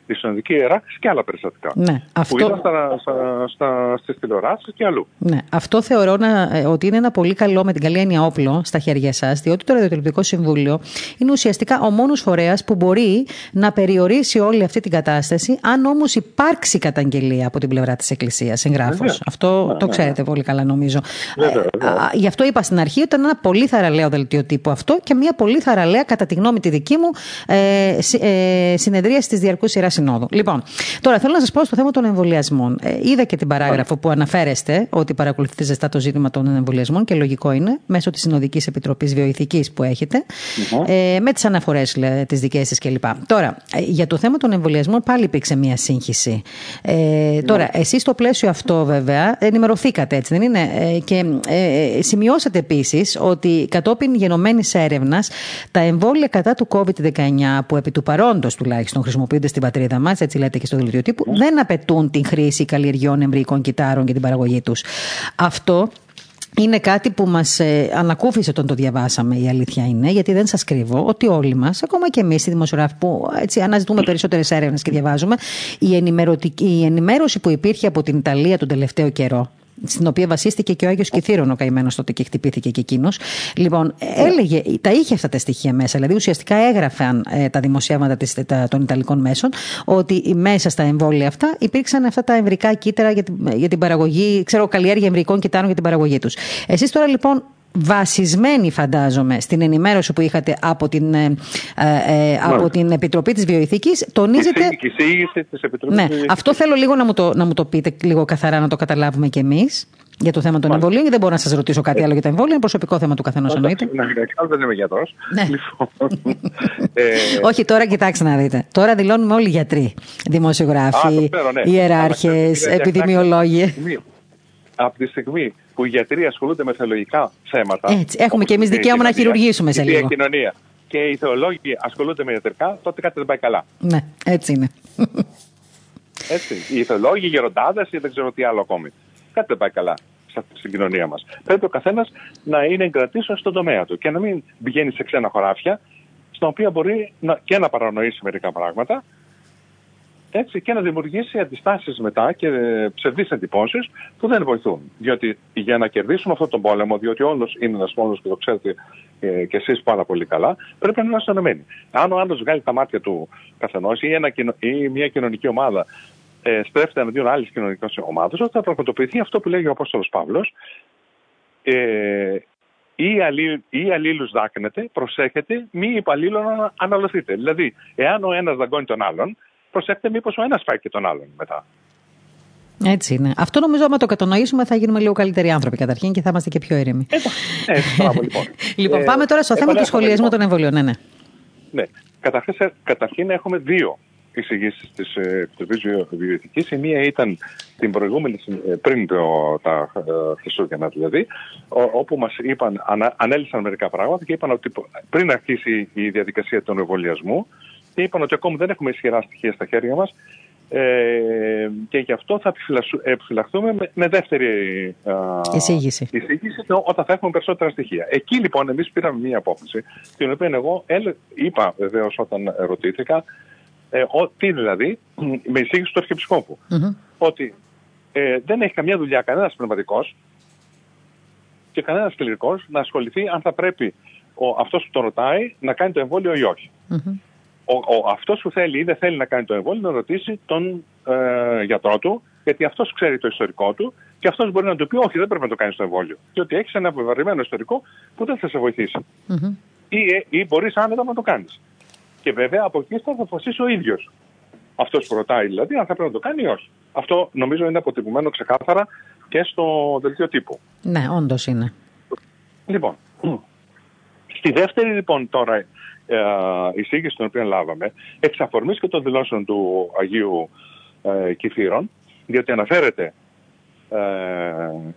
οι συνοδικοί ιεράρχε και άλλα περιστατικά. Ναι, αυτό... Που ήταν στα, στα, στα, στις τηλεοράσεις και αλλού. Ναι, αυτό θεωρώ να, ε, ότι είναι ένα πολύ καλό με την καλή έννοια όπλο στα χέρια σας, διότι το Ραδιοτηλεοπτικό Συμβούλιο είναι ουσιαστικά ο μόνος φορέας που μπορεί να περιορίσει όλη αυτή την κατάσταση, αν όμως υπάρξει καταγγελία από την πλευρά της Εκκλησίας, εγγράφος. Αυτό το ναι, ναι. ξέρετε πολύ καλά νομίζω. Βέβαια, Γι' αυτό είπα στην αρχή ότι ήταν ένα πολύ θαραλέο δελτίο τύπου αυτό και μια πολύ θαραλέα, κατά τη γνώμη τη δική μου, ε, ε, συνεδρία της Διαρκούς Σειρά Συνόδου. Λοιπόν, τώρα θέλω να σας πω στο θέμα των εμβολιασμών. Ε, είδα και την παράγραφο που αναφέρεστε ότι παρακολουθείτε ζεστά το ζήτημα των εμβολιασμών και λογικό είναι μέσω της Συνοδικής Επιτροπής Βιοειθικής που έχετε, ε, με τις αναφορές τις δικές σας κλπ. Τώρα, ε, για το θέμα των εμβολιασμών πάλι υπήρξε μια σύγχυση. Ε, ναι. Τώρα, εσείς στο πλαίσιο αυτό βέβαια ενημερωθήκατε, έτσι δεν είναι, ε, και ε, σημειώσατε επίσης ότι κατόπιν γενομένης έρευνας τα εμβόλια κατά του COVID-19 που επί του παρόντος τουλάχιστον χρησιμοποιούνται στην πατρίδα μας, έτσι λέτε και στο δελτίο τύπου, δεν απαιτούν την χρήση καλλιεργιών εμβρυϊκών κυτάρων και την παραγωγή τους. Αυτό είναι κάτι που μας ε, ανακούφισε όταν το διαβάσαμε, η αλήθεια είναι, γιατί δεν σας κρύβω ότι όλοι μας, ακόμα και εμείς οι δημοσιογράφοι που έτσι, αναζητούμε περισσότερες έρευνες και διαβάζουμε, η, η ενημέρωση που υπήρχε από την Ιταλία τον τελευταίο καιρό, στην οποία βασίστηκε και ο Άγιος Κιθήρων ο καημένος τότε και χτυπήθηκε και εκείνος. Λοιπόν, έλεγε, τα είχε αυτά τα στοιχεία μέσα. Δηλαδή, ουσιαστικά έγραφαν ε, τα δημοσιεύματα της, τα, των Ιταλικών μέσων ότι μέσα στα εμβόλια αυτά υπήρξαν αυτά τα εμβρικά κύτταρα για την, για την παραγωγή, ξέρω, καλλιέργεια εμβρικών κυτάρων για την παραγωγή τους. Εσείς τώρα λοιπόν βασισμένη φαντάζομαι στην ενημέρωση που είχατε από την, ε, ε, από την Επιτροπή της Βιοειθικής τονίζετε... Εισήγηση της Επιτροπής ναι, αυτό θέλω λίγο να μου, το, να μου το πείτε λίγο καθαρά να το καταλάβουμε κι εμείς για το θέμα των εμβολίων. Δεν μπορώ να σα ρωτήσω κάτι άλλο για τα εμβόλια. Είναι προσωπικό θέμα του καθενό εννοείται. Ναι, δεν είμαι γιατρό. Ναι. Λοιπόν, ε, Όχι, τώρα κοιτάξτε να δείτε. Τώρα δηλώνουμε όλοι γιατροί. Δημοσιογράφοι, ναι. ιεράρχε, επιδημιολόγοι από τη στιγμή που οι γιατροί ασχολούνται με θεολογικά θέματα. Έτσι, έχουμε και εμείς δικαίωμα να χειρουργήσουμε σε λίγο. Η κοινωνία και οι θεολόγοι ασχολούνται με ιατρικά, τότε κάτι δεν πάει καλά. Ναι, έτσι είναι. Έτσι. Οι θεολόγοι, οι γεροντάδες ή δεν ξέρω τι άλλο ακόμη. Κάτι δεν πάει καλά στην κοινωνία μας. Πρέπει ο καθένας να είναι εγκρατήσιο στον τομέα του και να μην πηγαίνει σε ξένα χωράφια, στα οποία μπορεί να, και να παρανοήσει μερικά πράγματα έτσι, και να δημιουργήσει αντιστάσεις μετά και ψευδείς εντυπώσεις που δεν βοηθούν. Διότι για να κερδίσουμε αυτόν τον πόλεμο, διότι όλος είναι ένας πόλεμος και το ξέρετε ε, και εσείς πάρα πολύ καλά, πρέπει να είμαστε ενωμένοι. Αν ο άλλος βγάλει τα μάτια του καθενός ή, ένα, ή μια κοινωνική ομάδα ε, στρέφεται εναντίον άλλης κοινωνικής ομάδας, όταν θα πραγματοποιηθεί αυτό που λέγει ο Απόστολος Παύλος, ε, ή, αλλή, ή αλλήλους δάκνετε, προσέχετε, μη υπαλλήλων αναλωθείτε. Δηλαδή, εάν ο ένας δαγκώνει τον άλλον, προσέξτε μήπως ο ένας φάει και τον άλλον μετά. Έτσι είναι. Αυτό νομίζω, άμα το κατανοήσουμε, θα γίνουμε λίγο καλύτεροι άνθρωποι καταρχήν και θα είμαστε και πιο ήρεμοι. Έτσι, έτσι λοιπόν. λοιπόν, πάμε τώρα στο θέμα του σχολιασμού λοιπόν. των εμβολίων. Ναι, ναι. ναι. Καταρχήν, καταρχήν έχουμε δύο εισηγήσεις της ε, Επιτροπή Βιοειθική. Η μία ήταν την προηγούμενη, ε, πριν το, τα ε, Χριστούγεννα δηλαδή, όπου μας είπαν, ανα, ανέλησαν μερικά πράγματα και είπαν ότι πριν αρχίσει η διαδικασία του εμβολιασμού, και είπαν ότι ακόμη δεν έχουμε ισχυρά στοιχεία στα χέρια μας ε, και γι' αυτό θα επιφυλαχθούμε με, με δεύτερη α, εισήγηση. εισήγηση όταν θα έχουμε περισσότερα στοιχεία. Εκεί λοιπόν εμείς πήραμε μία απόφαση, την οποία εγώ είπα βεβαίως όταν ρωτήθηκα, ε, τι δηλαδή, με εισήγηση του Αρχιεπισκόπου, mm-hmm. ότι ε, δεν έχει καμιά δουλειά κανένας πνευματικός και κανένας κληρικός να ασχοληθεί αν θα πρέπει ο, αυτός που το ρωτάει να κάνει το εμβόλιο ή όχι. Mm-hmm ο, ο, αυτός που θέλει ή δεν θέλει να κάνει το εμβόλιο να ρωτήσει τον ε, γιατρό του, γιατί αυτός ξέρει το ιστορικό του και αυτός μπορεί να του πει όχι δεν πρέπει να το κάνεις το εμβόλιο, διότι έχεις ένα βεβαρημένο ιστορικό που δεν θα σε βοηθήσει. Mm-hmm. Ή, ε, ή μπορείς άνετα να το κάνεις. Και βέβαια από εκεί θα αποφασίσει ο ίδιος. Αυτός που ρωτάει δηλαδή αν θα πρέπει να το κάνει ή όχι. Αυτό νομίζω είναι αποτυπωμένο ξεκάθαρα και στο δελτίο τύπου. Ναι, όντως είναι. Λοιπόν, στη δεύτερη λοιπόν τώρα ε, εισήγηση την οποία λάβαμε, εξ αφορμής και των δηλώσεων του Αγίου ε, Κυφύρων, διότι αναφέρεται ε,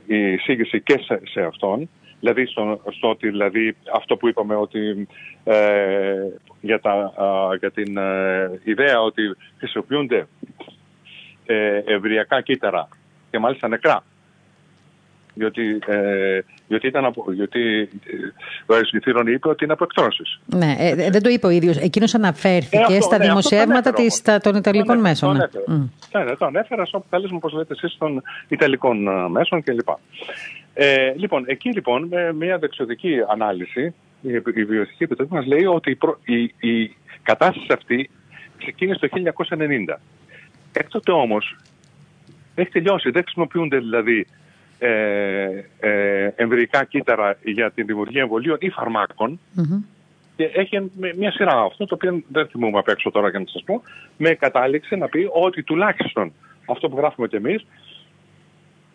η εισήγηση και σε, σε αυτόν, δηλαδή στο, στο, ότι δηλαδή αυτό που είπαμε ότι ε, για, τα, για την ε, ιδέα ότι χρησιμοποιούνται ε, ευριακά κύτταρα και μάλιστα νεκρά διότι, ε, διότι, ήταν από, διότι ε, ο Αριστοτήρων είπε ότι είναι από εκτρώσεις. Ναι, ε, ε, δεν το είπε ο ίδιος. Εκείνος αναφέρθηκε ε, αυτό, στα ναι, δημοσιεύματα της, τα, των Ιταλικών μέσων. Ναι, ναι, ναι, το ανέφερα στο αποτέλεσμα, όπως λέτε εσείς, των Ιταλικών μέσων κλπ. Ε, λοιπόν, εκεί λοιπόν, με μια δεξιωτική ανάλυση, η, η Βιωτική Επιτροπής μας λέει ότι η, η, η κατάσταση αυτή ξεκίνησε το 1990. Έκτοτε όμως έχει τελειώσει, δεν χρησιμοποιούνται δηλαδή ε, ε, εμβρυϊκά κύτταρα για τη δημιουργία εμβολίων ή φαρμάκων. Mm-hmm. Και έχει μια σειρά αυτό, το οποίο δεν θυμούμαι απ' έξω τώρα για να σας πω, με κατάληξε να πει ότι τουλάχιστον αυτό που γράφουμε κι εμείς,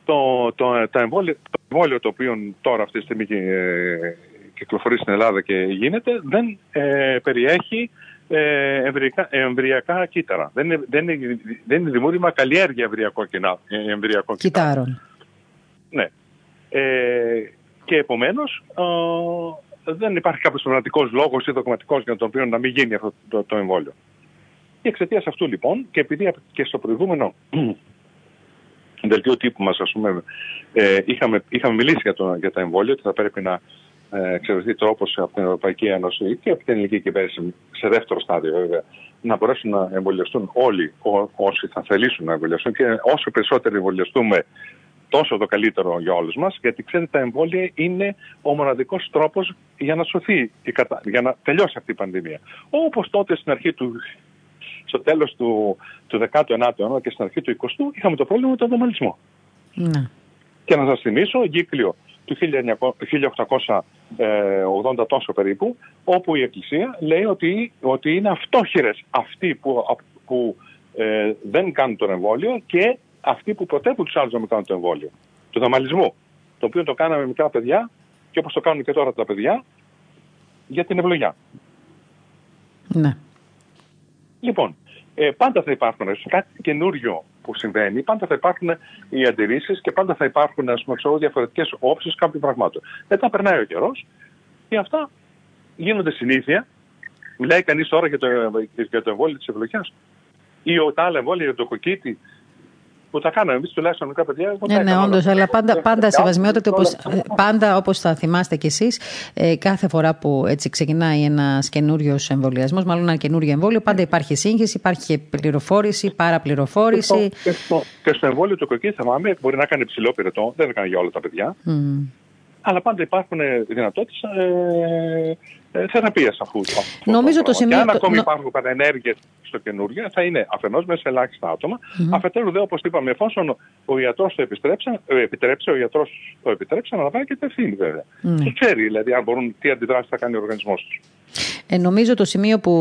το, το, το, εμβόλιο, το εμβόλιο το οποίο τώρα αυτή τη στιγμή ε, κυκλοφορεί στην Ελλάδα και γίνεται, δεν ε, περιέχει ε, εμβριακά, εμβριακά κύτταρα. Δεν είναι, δεν είναι, δεν είναι δημιούργημα καλλιέργεια εμβριακών κύτταρων. Ναι. Ε, και επομένως δεν υπάρχει κάποιος πραγματικό λόγος ή δογματικός για τον οποίο να μην γίνει αυτό το, το εμβόλιο. Και εξαιτίας αυτού λοιπόν, και επειδή και στο προηγούμενο δελτίο τύπου μας, ας πούμε, ε, είχαμε, είχαμε μιλήσει για, το, για τα εμβόλια, ότι θα πρέπει να ε, εξευρεθεί τρόπο από την Ευρωπαϊκή Ένωση και από την ελληνική κυβέρνηση, σε δεύτερο στάδιο βέβαια, να μπορέσουν να εμβολιαστούν όλοι ό, όσοι θα θελήσουν να εμβολιαστούν και όσο περισσότερο εμβολιαστούμε τόσο το καλύτερο για όλους μας, γιατί ξέρετε τα εμβόλια είναι ο μοναδικός τρόπος για να σωθεί, για να τελειώσει αυτή η πανδημία. Όπως τότε στην αρχή του, στο τέλος του, του 19ου αιώνα και στην αρχή του 20ου είχαμε το πρόβλημα με τον δομαλισμό. Ναι. Και να σας θυμίσω, γύκλιο του 1880 τόσο περίπου, όπου η Εκκλησία λέει ότι, ότι είναι αυτόχειρες αυτοί που, που ε, δεν κάνουν τον εμβόλιο και αυτοί που προτρέπουν τους άλλους να μην κάνουν το εμβόλιο. Του δαμαλισμού. Το οποίο το κάναμε μικρά παιδιά και όπως το κάνουν και τώρα τα παιδιά για την ευλογιά. Ναι. Λοιπόν, ε, πάντα θα υπάρχουν κάτι καινούριο που συμβαίνει, πάντα θα υπάρχουν οι αντιρρήσεις και πάντα θα υπάρχουν διαφορετικές όψεις κάποιων πραγμάτων. Μετά περνάει ο καιρός και αυτά γίνονται συνήθεια. Μιλάει κανείς τώρα για το, για το εμβόλιο της ευλογιάς ή τα άλλα εμβόλια για το κοκκίτι που τα κάναμε εμείς τουλάχιστον μικρά παιδιά. Ναι, ναι, όντως, αλλά πάντα, πάντα σεβασμιότατη, όπως, πάντα όπως θα θυμάστε κι εσείς, ε, κάθε φορά που έτσι ξεκινάει ένας καινούριος εμβολιασμός, μάλλον ένα καινούριο εμβόλιο, πάντα υπάρχει σύγχυση, υπάρχει πληροφόρηση, παραπληροφόρηση. Και στο, και στο εμβόλιο του κοκκί, θυμάμαι, μπορεί να κάνει ψηλό πυρετό, δεν έκανε για όλα τα παιδιά. Mm. Αλλά πάντα υπάρχουν δυνατότητες ε, ε, θεραπείας αυτού. Νομίζω το σημείο. Και αν ακόμη το... υπάρχουν παρενέργειε στο καινούργιο, θα είναι αφενός μέσα σε ελάχιστα άτομα. Mm-hmm. Αφετέρου, δε, όπως είπαμε, εφόσον ο ιατρός το ε, επιτρέψει, ο ιατρός το επιτρέψει, αναλαμβάνει και την ευθύνη βέβαια. Mm. Και ξέρει δηλαδή αν μπορούν, τι αντιδράσεις θα κάνει ο οργανισμός τους. Ε, νομίζω το σημείο που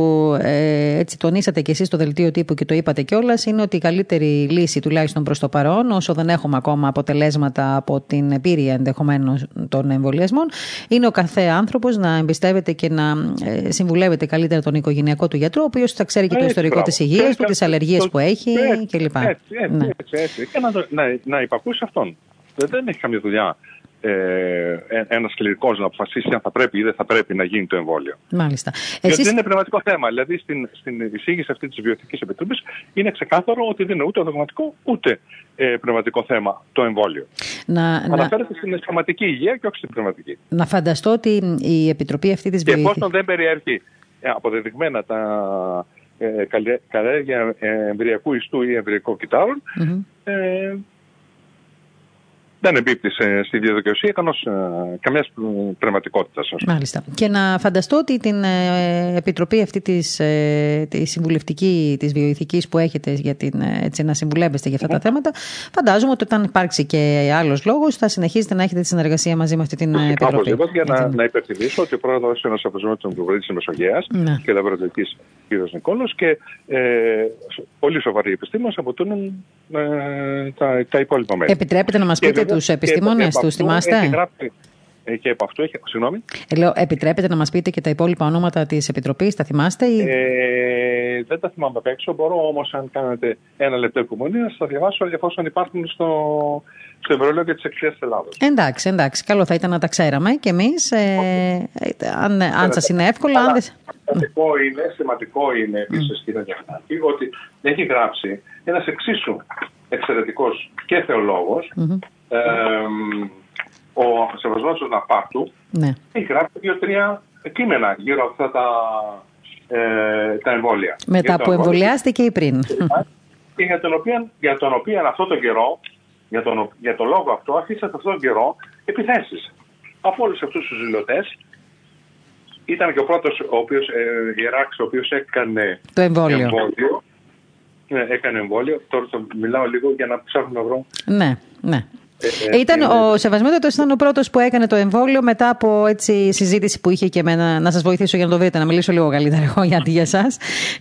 ε, έτσι τονίσατε και εσείς στο δελτίο τύπου και το είπατε κιόλας είναι ότι η καλύτερη λύση, τουλάχιστον προς το παρόν, όσο δεν έχουμε ακόμα αποτελέσματα από την επίρρεια ενδεχομένω των εμβολιασμών, είναι ο κάθε άνθρωπος να εμπιστεύεται και να ε, συμβουλεύεται καλύτερα τον οικογενειακό του γιατρό, ο οποίος θα ξέρει και το ιστορικό της υγείας του, τις αλλεργίες που έχει κλπ. Έτσι, έτσι, ναι. έτσι, έτσι. Και να, να, να υπακούσει αυτόν. Δεν έχει καμία δουλειά ε, ένας κληρικός να αποφασίσει αν θα πρέπει ή δεν θα πρέπει να γίνει το εμβόλιο. Μάλιστα. Γιατί Εσείς... δεν είναι πνευματικό θέμα. Δηλαδή στην, στην εισήγηση αυτή της Βιοθικής Επιτροπής είναι ξεκάθαρο ότι δεν είναι ούτε δογματικό ούτε ε, πνευματικό θέμα το εμβόλιο. Να, Αναφέρεται να... στην σωματική υγεία και όχι στην πνευματική. Να φανταστώ ότι η Επιτροπή αυτή της Βιοθική. Και εφόσον δεν περιέχει ε, αποδεδειγμένα τα ε, καλλιέργεια εμβριακού ιστού ή εμβριακού κυτάρων, mm-hmm. ε, δεν εμπίπτει στη διαδικασία ε, καμιάς πνευματικότητας. Μάλιστα. Και να φανταστώ ότι την ε, επιτροπή αυτή της ε, τη συμβουλευτική, της βιοειθικής που έχετε για την, έτσι, να συμβουλεύεστε για αυτά τα θέματα, φαντάζομαι ότι όταν υπάρξει και άλλος λόγος θα συνεχίσετε να έχετε τη συνεργασία μαζί με αυτή την επιτροπή. Οπωσδήποτε, για να, να υπενθυμίσω ότι ο πρόεδρος είναι ο αποσμέτων του Βορρή της Μεσογείας ναι. και λαβροδοτική κ. Νικόλος και ε, πολύ σοβαροί επιστήμονες αποτελούν ε, τα, τα υπόλοιπα μέρη. Επιτρέπετε να μας πείτε τους επιστήμονες, τους θυμάστε; Ε, και από αυτό έχει. Συγγνώμη. Ε, λέω, επιτρέπετε να μας πείτε και τα υπόλοιπα ονόματα της Επιτροπής, τα θυμάστε, ή... ε, Δεν τα θυμάμαι απ' έξω. Μπορώ όμως, αν κάνετε ένα λεπτό υπομονής, να σας διαβάσω εφόσον υπάρχουν στο, στο ημερολόγιο της Εκκλησία Ελλάδα. Εντάξει, εντάξει. Καλό θα ήταν να τα ξέραμε κι εμείς. Ε, αν αν σας είναι εύκολο. Αν δεν... Σημαντικό είναι, σημαντικό είναι επίσης, κύριε Γιάννη, ότι έχει γράψει ένας εξίσου εξαιρετικός και θεολόγος. Mm-hmm ο Σεβασμός Ναπάρτου ναι. έχει γράψει δύο-τρία κείμενα γύρω από αυτά τα, ε, τα εμβόλια. Μετά που εμβολιάστηκε ή πριν. Και για τον οποίο, για τον οποίο αυτό τον καιρό, για τον, για τον λόγο αυτό, αφήσατε αυτόν τον καιρό επιθέσεις. Από όλους αυτούς τους ζηλωτές ήταν και ο πρώτος ο οποίος, ε, Ιεράξ, ο οποίος έκανε το εμβόλιο. εμβόλιο. Ναι, έκανε εμβόλιο. Τώρα το μιλάω λίγο για να ψάχνω να βρω. Ναι, ναι. Ε, ήταν ο Σεβασμέτατο ήταν ο πρώτος που έκανε το εμβόλιο μετά από έτσι, συζήτηση που είχε και εμένα. Να σας βοηθήσω για να το βρείτε, να μιλήσω λίγο καλύτερα εγώ γιατί για εσά.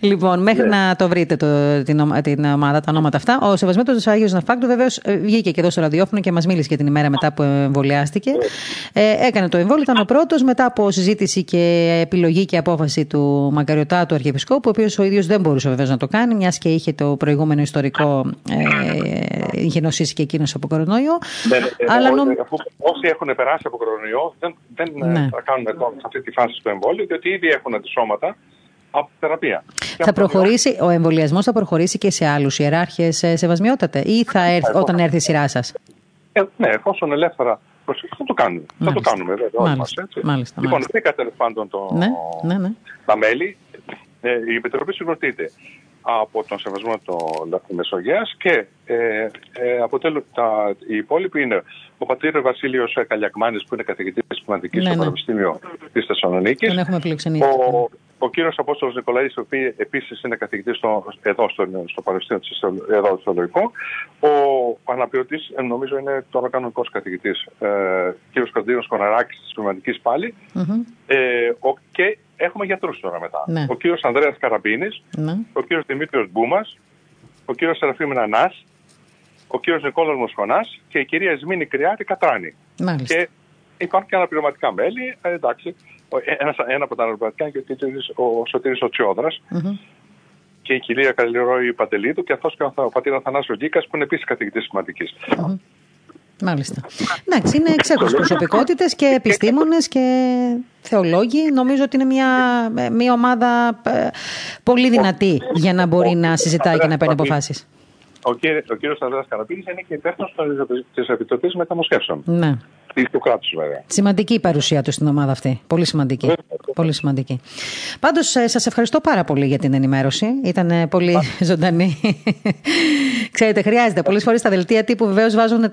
Λοιπόν, μέχρι ναι. να το βρείτε το, την, την ομάδα, τα ονόματα αυτά. Ο Σεβασμέτατο Άγιος Ναυφάκτου βεβαίως ε, βγήκε και εδώ στο ραδιόφωνο και μας μίλησε για την ημέρα μετά που εμβολιάστηκε. Ναι. Ε, έκανε το εμβόλιο, ήταν ο πρώτος μετά από συζήτηση και επιλογή και απόφαση του Μακαριωτά του Αρχιεπισκόπου, ο οποίος ο ίδιος δεν μπορούσε βεβαίως να το κάνει, μιας και είχε το προηγούμενο ιστορικό, ε, είχε νοσήσει και εκείνος από κορονοϊό. Ναι, ναι, ναι, Αλλά νο... Όσοι έχουν περάσει από κορονοϊό δεν, δεν ναι. θα κάνουν τώρα σε αυτή τη φάση το εμβόλιο, διότι ήδη έχουν αντισώματα από θεραπεία. Θα προχωρήσει, ο εμβολιασμός θα προχωρήσει και σε άλλους ιεράρχες σεβασμιότατε, ή θα έρθει, όταν έρθει η σειρά σας; Ε, ναι, εφόσον ελεύθερα προσέχει, θα το κάνουμε. Θα το κάνουμε, βέβαια. Μάλιστα, μας, έτσι. μάλιστα, λοιπόν, βρήκα τέλος πάντων το, ναι, ναι, ναι. τα μέλη. Ε, η Επιτροπή συγκροτείται από τον σεβασμό των Μεσογείας και ε, ε, αποτελούν τα, οι υπόλοιποι είναι ο πατήρ Βασίλειος Καλιακμάνης που είναι καθηγητής πνευματικής ναι, στο ναι. Πανεπιστήμιο της Θεσσαλονίκης. Ο, ο κύριος Απόστολος Νικολαής, ο οποίος επίσης είναι καθηγητής στο, εδώ στο, στο Πανεπιστήμιο της εδώ στο Λογικό. Ο αναπληρωτής, ε, νομίζω είναι τώρα κανονικός καθηγητής, ε, κύριος Κωνσταντίνος Κοναράκης της Πνευματικής πάλι. Mm-hmm. Ε, ο, και έχουμε γιατρούς τώρα μετά. Ναι. Ο κύριος Ανδρέας Καραμπίνης, ναι. ο κύριος Δημήτριος Μπούμας, ο κύριος Σεραφείμ Νανάς, ο κύριος Νικόλος Μοσχονάς και η κυρία Σμήνη Κρυάρη Κατράνη. Μάλιστα. Και υπάρχουν και αναπληρωματικά μέλη, ε, εντάξει, ένας, ένα από τα αναπληρωματικά είναι και ο, ο Σωτήρης Οτσιόδρας, mm-hmm. και η κυρία Καλλιρόη Παντελίδου και αυτός και ο πατήρ Αθανάσιος Γκίκας που είναι επίσης καθηγητής σημαντικής. Mm-hmm. Μάλιστα. Εντάξει, είναι εξέχουσε προσωπικότητε και επιστήμονε και θεολόγοι. Νομίζω ότι είναι μια, μια ομάδα ε, πολύ δυνατή για να μπορεί να συζητάει και να παίρνει αποφάσει. Ο, κύριο, ο κύριος Ανδρέας Καραπίνης είναι και υπεύθυνος της Επιτροπής Μεταμοσχεύσεων. Ναι. Του κράτους βέβαια. Σημαντική η παρουσία του στην ομάδα αυτή. Πολύ σημαντική. Πολύ σημαντική. Πάντως ε, σας ευχαριστώ πάρα πολύ για την ενημέρωση. Ήταν πολύ ζωντανή. Ξέρετε, χρειάζεται. Πολλές φορές τα δελτία τύπου βεβαίως βάζουν,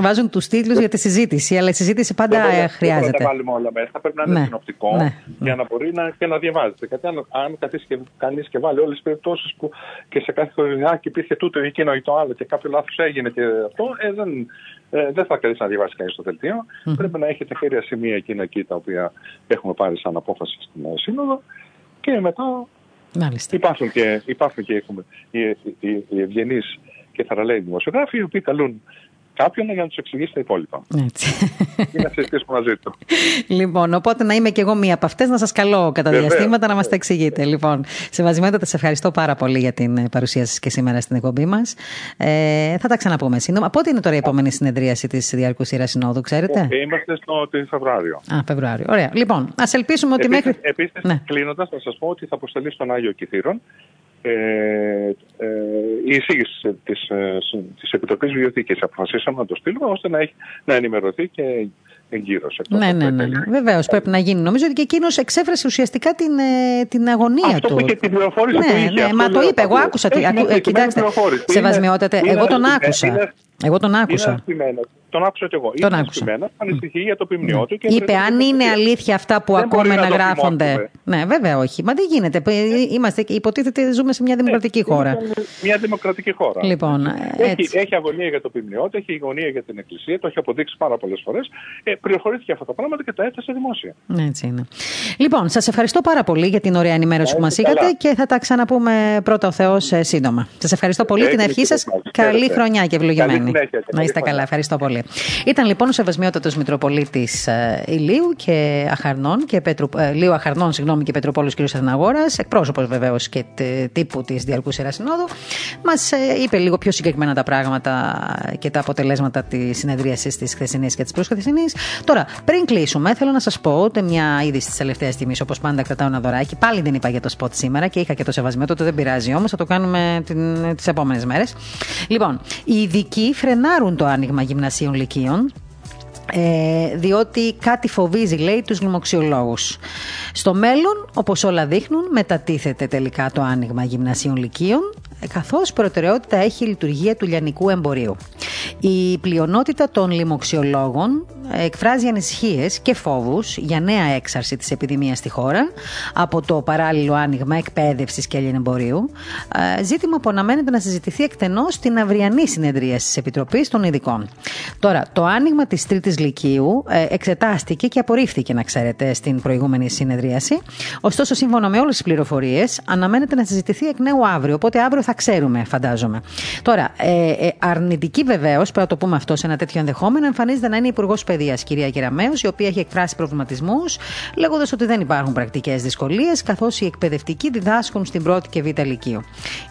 βάζουν τους τίτλους για τη συζήτηση, αλλά η συζήτηση πάντα δεν χρειάζεται. Δεν θα τα βάλουμε όλα μέσα. Πρέπει να είναι ναι. συνοπτικό ναι. για να μπορεί να, και να διαβάζεται. Γιατί αν, αν καθίσει και κανείς και βάλει όλες τις περιπτώσεις που και σε κάθε οικογενειάκι υπήρχε τούτο ή εκείνο ή το άλλο και κάποιο λάθος έγινε και αυτό, ε, δεν, ε, δεν θα κρατήσει να διαβάσει κανείς το δελτίο. Mm. Πρέπει να έχει τα χέρια σημεία εκείνα εκεί τα οποία έχουμε πάρει σαν απόφαση στην Σύνοδο και μετά Μάλιστα. υπάρχουν και, υπάρχουν και έχουμε, οι, οι, οι ευγενείς και θαραλέοι δημοσιογράφοι οι οποίοι καλούν κάποιον για να τους εξηγήσει τα υπόλοιπα. Έτσι. Ή να συζητήσουμε μαζί του. Λοιπόν, οπότε να είμαι και εγώ μία από αυτές, να σας καλώ κατά Βεβαίως. διαστήματα να μας τα εξηγείτε. Λοιπόν, Σεβασμιότατα, σε ευχαριστώ πάρα πολύ για την ε, παρουσία σα και σήμερα στην εκπομπή μας. Ε, θα τα ξαναπούμε σύντομα. Πότε είναι τώρα η επόμενη συνεδρίαση της Διαρκούς Σειράς Συνόδου, ξέρετε; Ε, Είμαστε στο το Φεβρουάριο. Α, Φεβρουάριο. Ωραία. Λοιπόν, ας ελπίσουμε ότι Επίσης, μέχρι. επίσης Ναι. κλείνοντας, θα σας πω ότι θα αποστελεί στον Άγιο Κηθήρων ε, ε, η εισήγηση της, ε, σ- της Επιτροπής Βιβλιοθήκης. Αποφασίσαμε να το στείλουμε ώστε να, έχει, να ενημερωθεί και εγκύρως. εκτός Ναι, από ναι, τα ναι. τέλη. Βεβαίως πρέπει να γίνει. Νομίζω ότι και εκείνος εξέφρασε ουσιαστικά την, ε, την αγωνία Αυτό του. που είχε την πληροφόρηση ναι, που είχε. ναι, αυτό μα το λέω είπε. Εγώ παντού. άκουσα. τι- Έχει ακού- μια ε, συγκεκριμένη κοιτάξτε, πληροφόρηση. Είναι- σεβασμιότατε, είναι εγώ τον αριθμέ- άκουσα. είναι- Εγώ τον Είναι άκουσα. αριθμημένο. Τον άκουσα κι εγώ. Τον είναι άκουσα. αριθμημένο, ανησυχεί για το ποιμνιό του. και Είπε, πρέπει να αν το είναι προσέχει. αλήθεια αυτά που Δεν ακούμε μπορεί να να το γράφονται. θυμώσουμε. Ναι, βέβαια όχι. Μα δεν γίνεται. Είμαστε, υποτίθεται, ζούμε σε μια δημοκρατική χώρα. Είναι Μια δημοκρατική χώρα. Λοιπόν, Έχει, έτσι. έχει αγωνία για το ποιμνιό του, έχει αγωνία για την Εκκλησία, το έχει αποδείξει πάρα πολλές φορές. Ε, πληροφορήθηκε αυτά τα πράγματα και τα έθεσε δημόσια. Ναι, Έτσι είναι. Λοιπόν, σας ευχαριστώ πάρα πολύ για την ωραία ενημέρωση που μας είστε είχατε καλά. και θα τα ξαναπούμε πρώτα ο Θεός σύντομα. Σας ευχαριστώ πολύ. Έτσι, την ευχή σας. κύριε Παπάκη. Καλή Χαίρετε. χρονιά και Καλή ευλογημένη. Συνέχεια και Να καλή είστε καλά. χρονιά. Ευχαριστώ πολύ. Ήταν λοιπόν ο Σεβασμιότατος Μητροπολίτης Ηλίου και Αχαρνών και Πέτρου, ε, Λίου Αχαρνών συγγνώμη, και Πετροπόλους κ. Αθηναγόρα, εκπρόσωπος βεβαίως και τε- τύπου της Διαρκούς Σειρά Συνόδου. Μας είπε λίγο πιο συγκεκριμένα τα πράγματα και τα αποτελέσματα της συνεδρίασης της χθεσινής και της προσχθεσινή. Τώρα, πριν κλείσουμε, θέλω να σας πω ότι μια είδηση της τελευταίας στιγμή, όπως πάντα κρατάω ένα δωράκι. Πάλι δεν είπα για το σποτ σήμερα και είχα και το σεβασμό, τότε δεν πειράζει όμως, θα το κάνουμε τις επόμενες μέρες. Λοιπόν, οι ειδικοί φρενάρουν το άνοιγμα γυμνασίων λυκείων ε, διότι κάτι φοβίζει, λέει, τους λοιμοξιολόγους. Στο μέλλον, όπως όλα δείχνουν, μετατίθεται τελικά το άνοιγμα γυμνασίων λυκείων, ε, καθώς προτεραιότητα έχει η λειτουργία του λιανικού εμπορίου. Η πλειονότητα των λοιμοξιολόγων ε, εκφράζει ανησυχίες και φόβους για νέα έξαρση της επιδημίας στη χώρα από το παράλληλο άνοιγμα εκπαίδευσης και ελληνεμπορίου, ε, ζήτημα που αναμένεται να συζητηθεί εκτενώς στην αυριανή συνεδρία της Επιτροπής των Ειδικών. Τώρα, το άνοιγμα της Τρίτης Λυκείου ε, εξετάστηκε και απορρίφθηκε, να ξέρετε, στην προηγούμενη συνεδρίαση. Ωστόσο, σύμφωνα με όλες τις πληροφορίες, αναμένεται να συζητηθεί εκ νέου αύριο. Οπότε αύριο θα ξέρουμε, φαντάζομαι. Τώρα, ε, ε, αρνητική βεβαίως, πρέπει να το πούμε αυτό σε ένα τέτοιο ενδεχόμενο, εμφανίζεται να είναι η Υπουργός Παιδείας, κυρία Κεραμέους, η οποία έχει εκφράσει προβληματισμούς, λέγοντας ότι δεν υπάρχουν πρακτικές δυσκολίες, καθώς οι εκπαιδευτικοί διδάσκουν στην πρώτη και β' Λυκείου.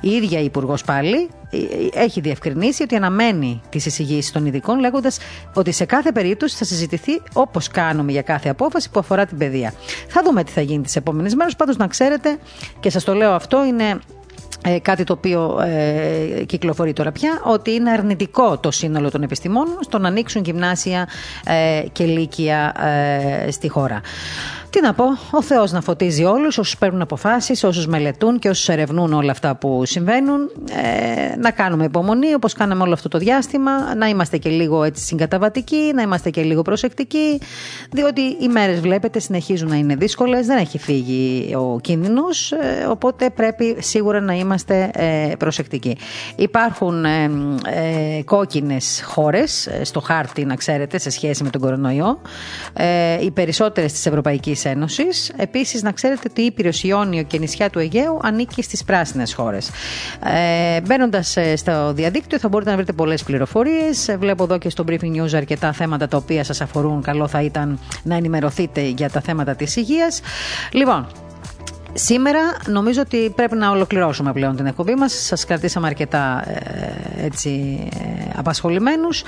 Η ίδια η Υπουργός πάλι ε, ε, έχει διευκρινίσει ότι αναμένει τις εισηγήσεις των ειδικών, λέγοντας ότι σε κάθε περίπτωση θα συζητηθεί όπως κάνουμε για κάθε απόφαση που αφορά την παιδεία. Θα δούμε τι θα γίνει τις επόμενες μέρες. Πάντως να ξέρετε, και σας το λέω αυτό, είναι ε, κάτι το οποίο ε, κυκλοφορεί τώρα πια, ότι είναι αρνητικό το σύνολο των επιστημόνων στο να ανοίξουν γυμνάσια ε, και λύκεια ε, στη χώρα. Τι να πω, ο Θεός να φωτίζει όλους, όσους παίρνουν αποφάσεις, όσους μελετούν και όσους ερευνούν όλα αυτά που συμβαίνουν. Ε, να κάνουμε υπομονή όπως κάναμε όλο αυτό το διάστημα, να είμαστε και λίγο έτσι συγκαταβατικοί, να είμαστε και λίγο προσεκτικοί, διότι οι μέρες, βλέπετε, συνεχίζουν να είναι δύσκολες, δεν έχει φύγει ο κίνδυνος, ε, οπότε πρέπει σίγουρα να είμαστε ε, προσεκτικοί. Υπάρχουν ε, ε, κόκκινες χώρες στο χάρτη, να ξέρετε, σε σχέση με τον κορονοϊό. Ε, οι περισσότερες της Ευρωπαϊκής Ένωσης. Επίσης, να ξέρετε ότι η Ήπειρος Ιόνιο και νησιά του Αιγαίου ανήκει στις πράσινες χώρες. Ε, Μπαίνοντας στο διαδίκτυο, θα μπορείτε να βρείτε πολλές πληροφορίες. Βλέπω εδώ και στο Briefing News αρκετά θέματα τα οποία σας αφορούν. Καλό θα ήταν να ενημερωθείτε για τα θέματα της υγείας. Λοιπόν, Σήμερα νομίζω ότι πρέπει να ολοκληρώσουμε πλέον την εκπομπή μας. Σας κρατήσαμε αρκετά ε, έτσι, ε, απασχολημένους.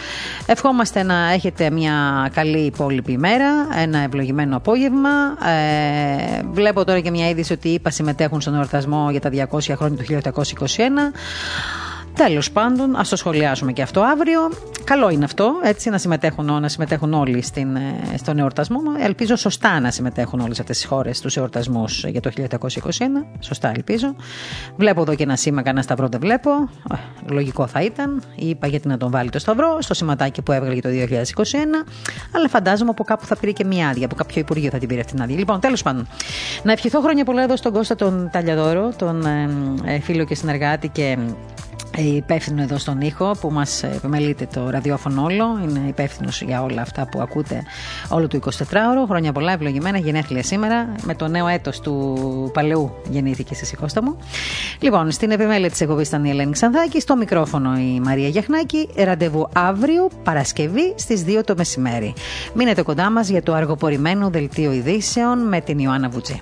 Ευχόμαστε να έχετε μια καλή υπόλοιπη ημέρα, ένα ευλογημένο απόγευμα. Ε, βλέπω τώρα και μια είδηση ότι είπα συμμετέχουν στον εορτασμό για τα 200 χρόνια του 1821. Τέλος πάντων, ας το σχολιάσουμε και αυτό αύριο. Καλό είναι αυτό, έτσι, να συμμετέχουν, να συμμετέχουν όλοι στην, ε, στον εορτασμό. Ελπίζω σωστά να συμμετέχουν όλες αυτές τις χώρες στους εορτασμούς για το 1821. Σωστά ελπίζω. Βλέπω εδώ και ένα σήμα, κανένα σταυρό δεν βλέπω. Ε, Λογικό θα ήταν. Είπα γιατί να τον βάλει το σταυρό στο σηματάκι που έβγαλε για το 2021. Αλλά φαντάζομαι από κάπου θα πήρε και μια άδεια. Από κάποιο υπουργείο θα την πήρε αυτή την άδεια. Λοιπόν, τέλος πάντων. Να ευχηθώ χρόνια πολλά εδώ στον Κώστα τον Ταλιαδόρο, τον ε, ε, φίλο και συνεργάτη και υπεύθυνο εδώ στον ήχο που μας επιμελείται το ραδιόφωνο όλο. Είναι υπεύθυνος για όλα αυτά που ακούτε όλο το 24ωρο. Χρόνια πολλά, ευλογημένα, γενέθλια σήμερα. Με το νέο έτος του παλαιού γεννήθηκε στη Κώστα μου. Λοιπόν, στην επιμέλεια της εκπομπής ήταν η Ελένη Ξανθάκη, στο μικρόφωνο η Μαρία Γιαχνάκη. Ραντεβού αύριο, Παρασκευή στις 2 το μεσημέρι. Μείνετε κοντά μας για το αργοπορημένο δελτίο ειδήσεων με την Ιωάννα Βουτζή.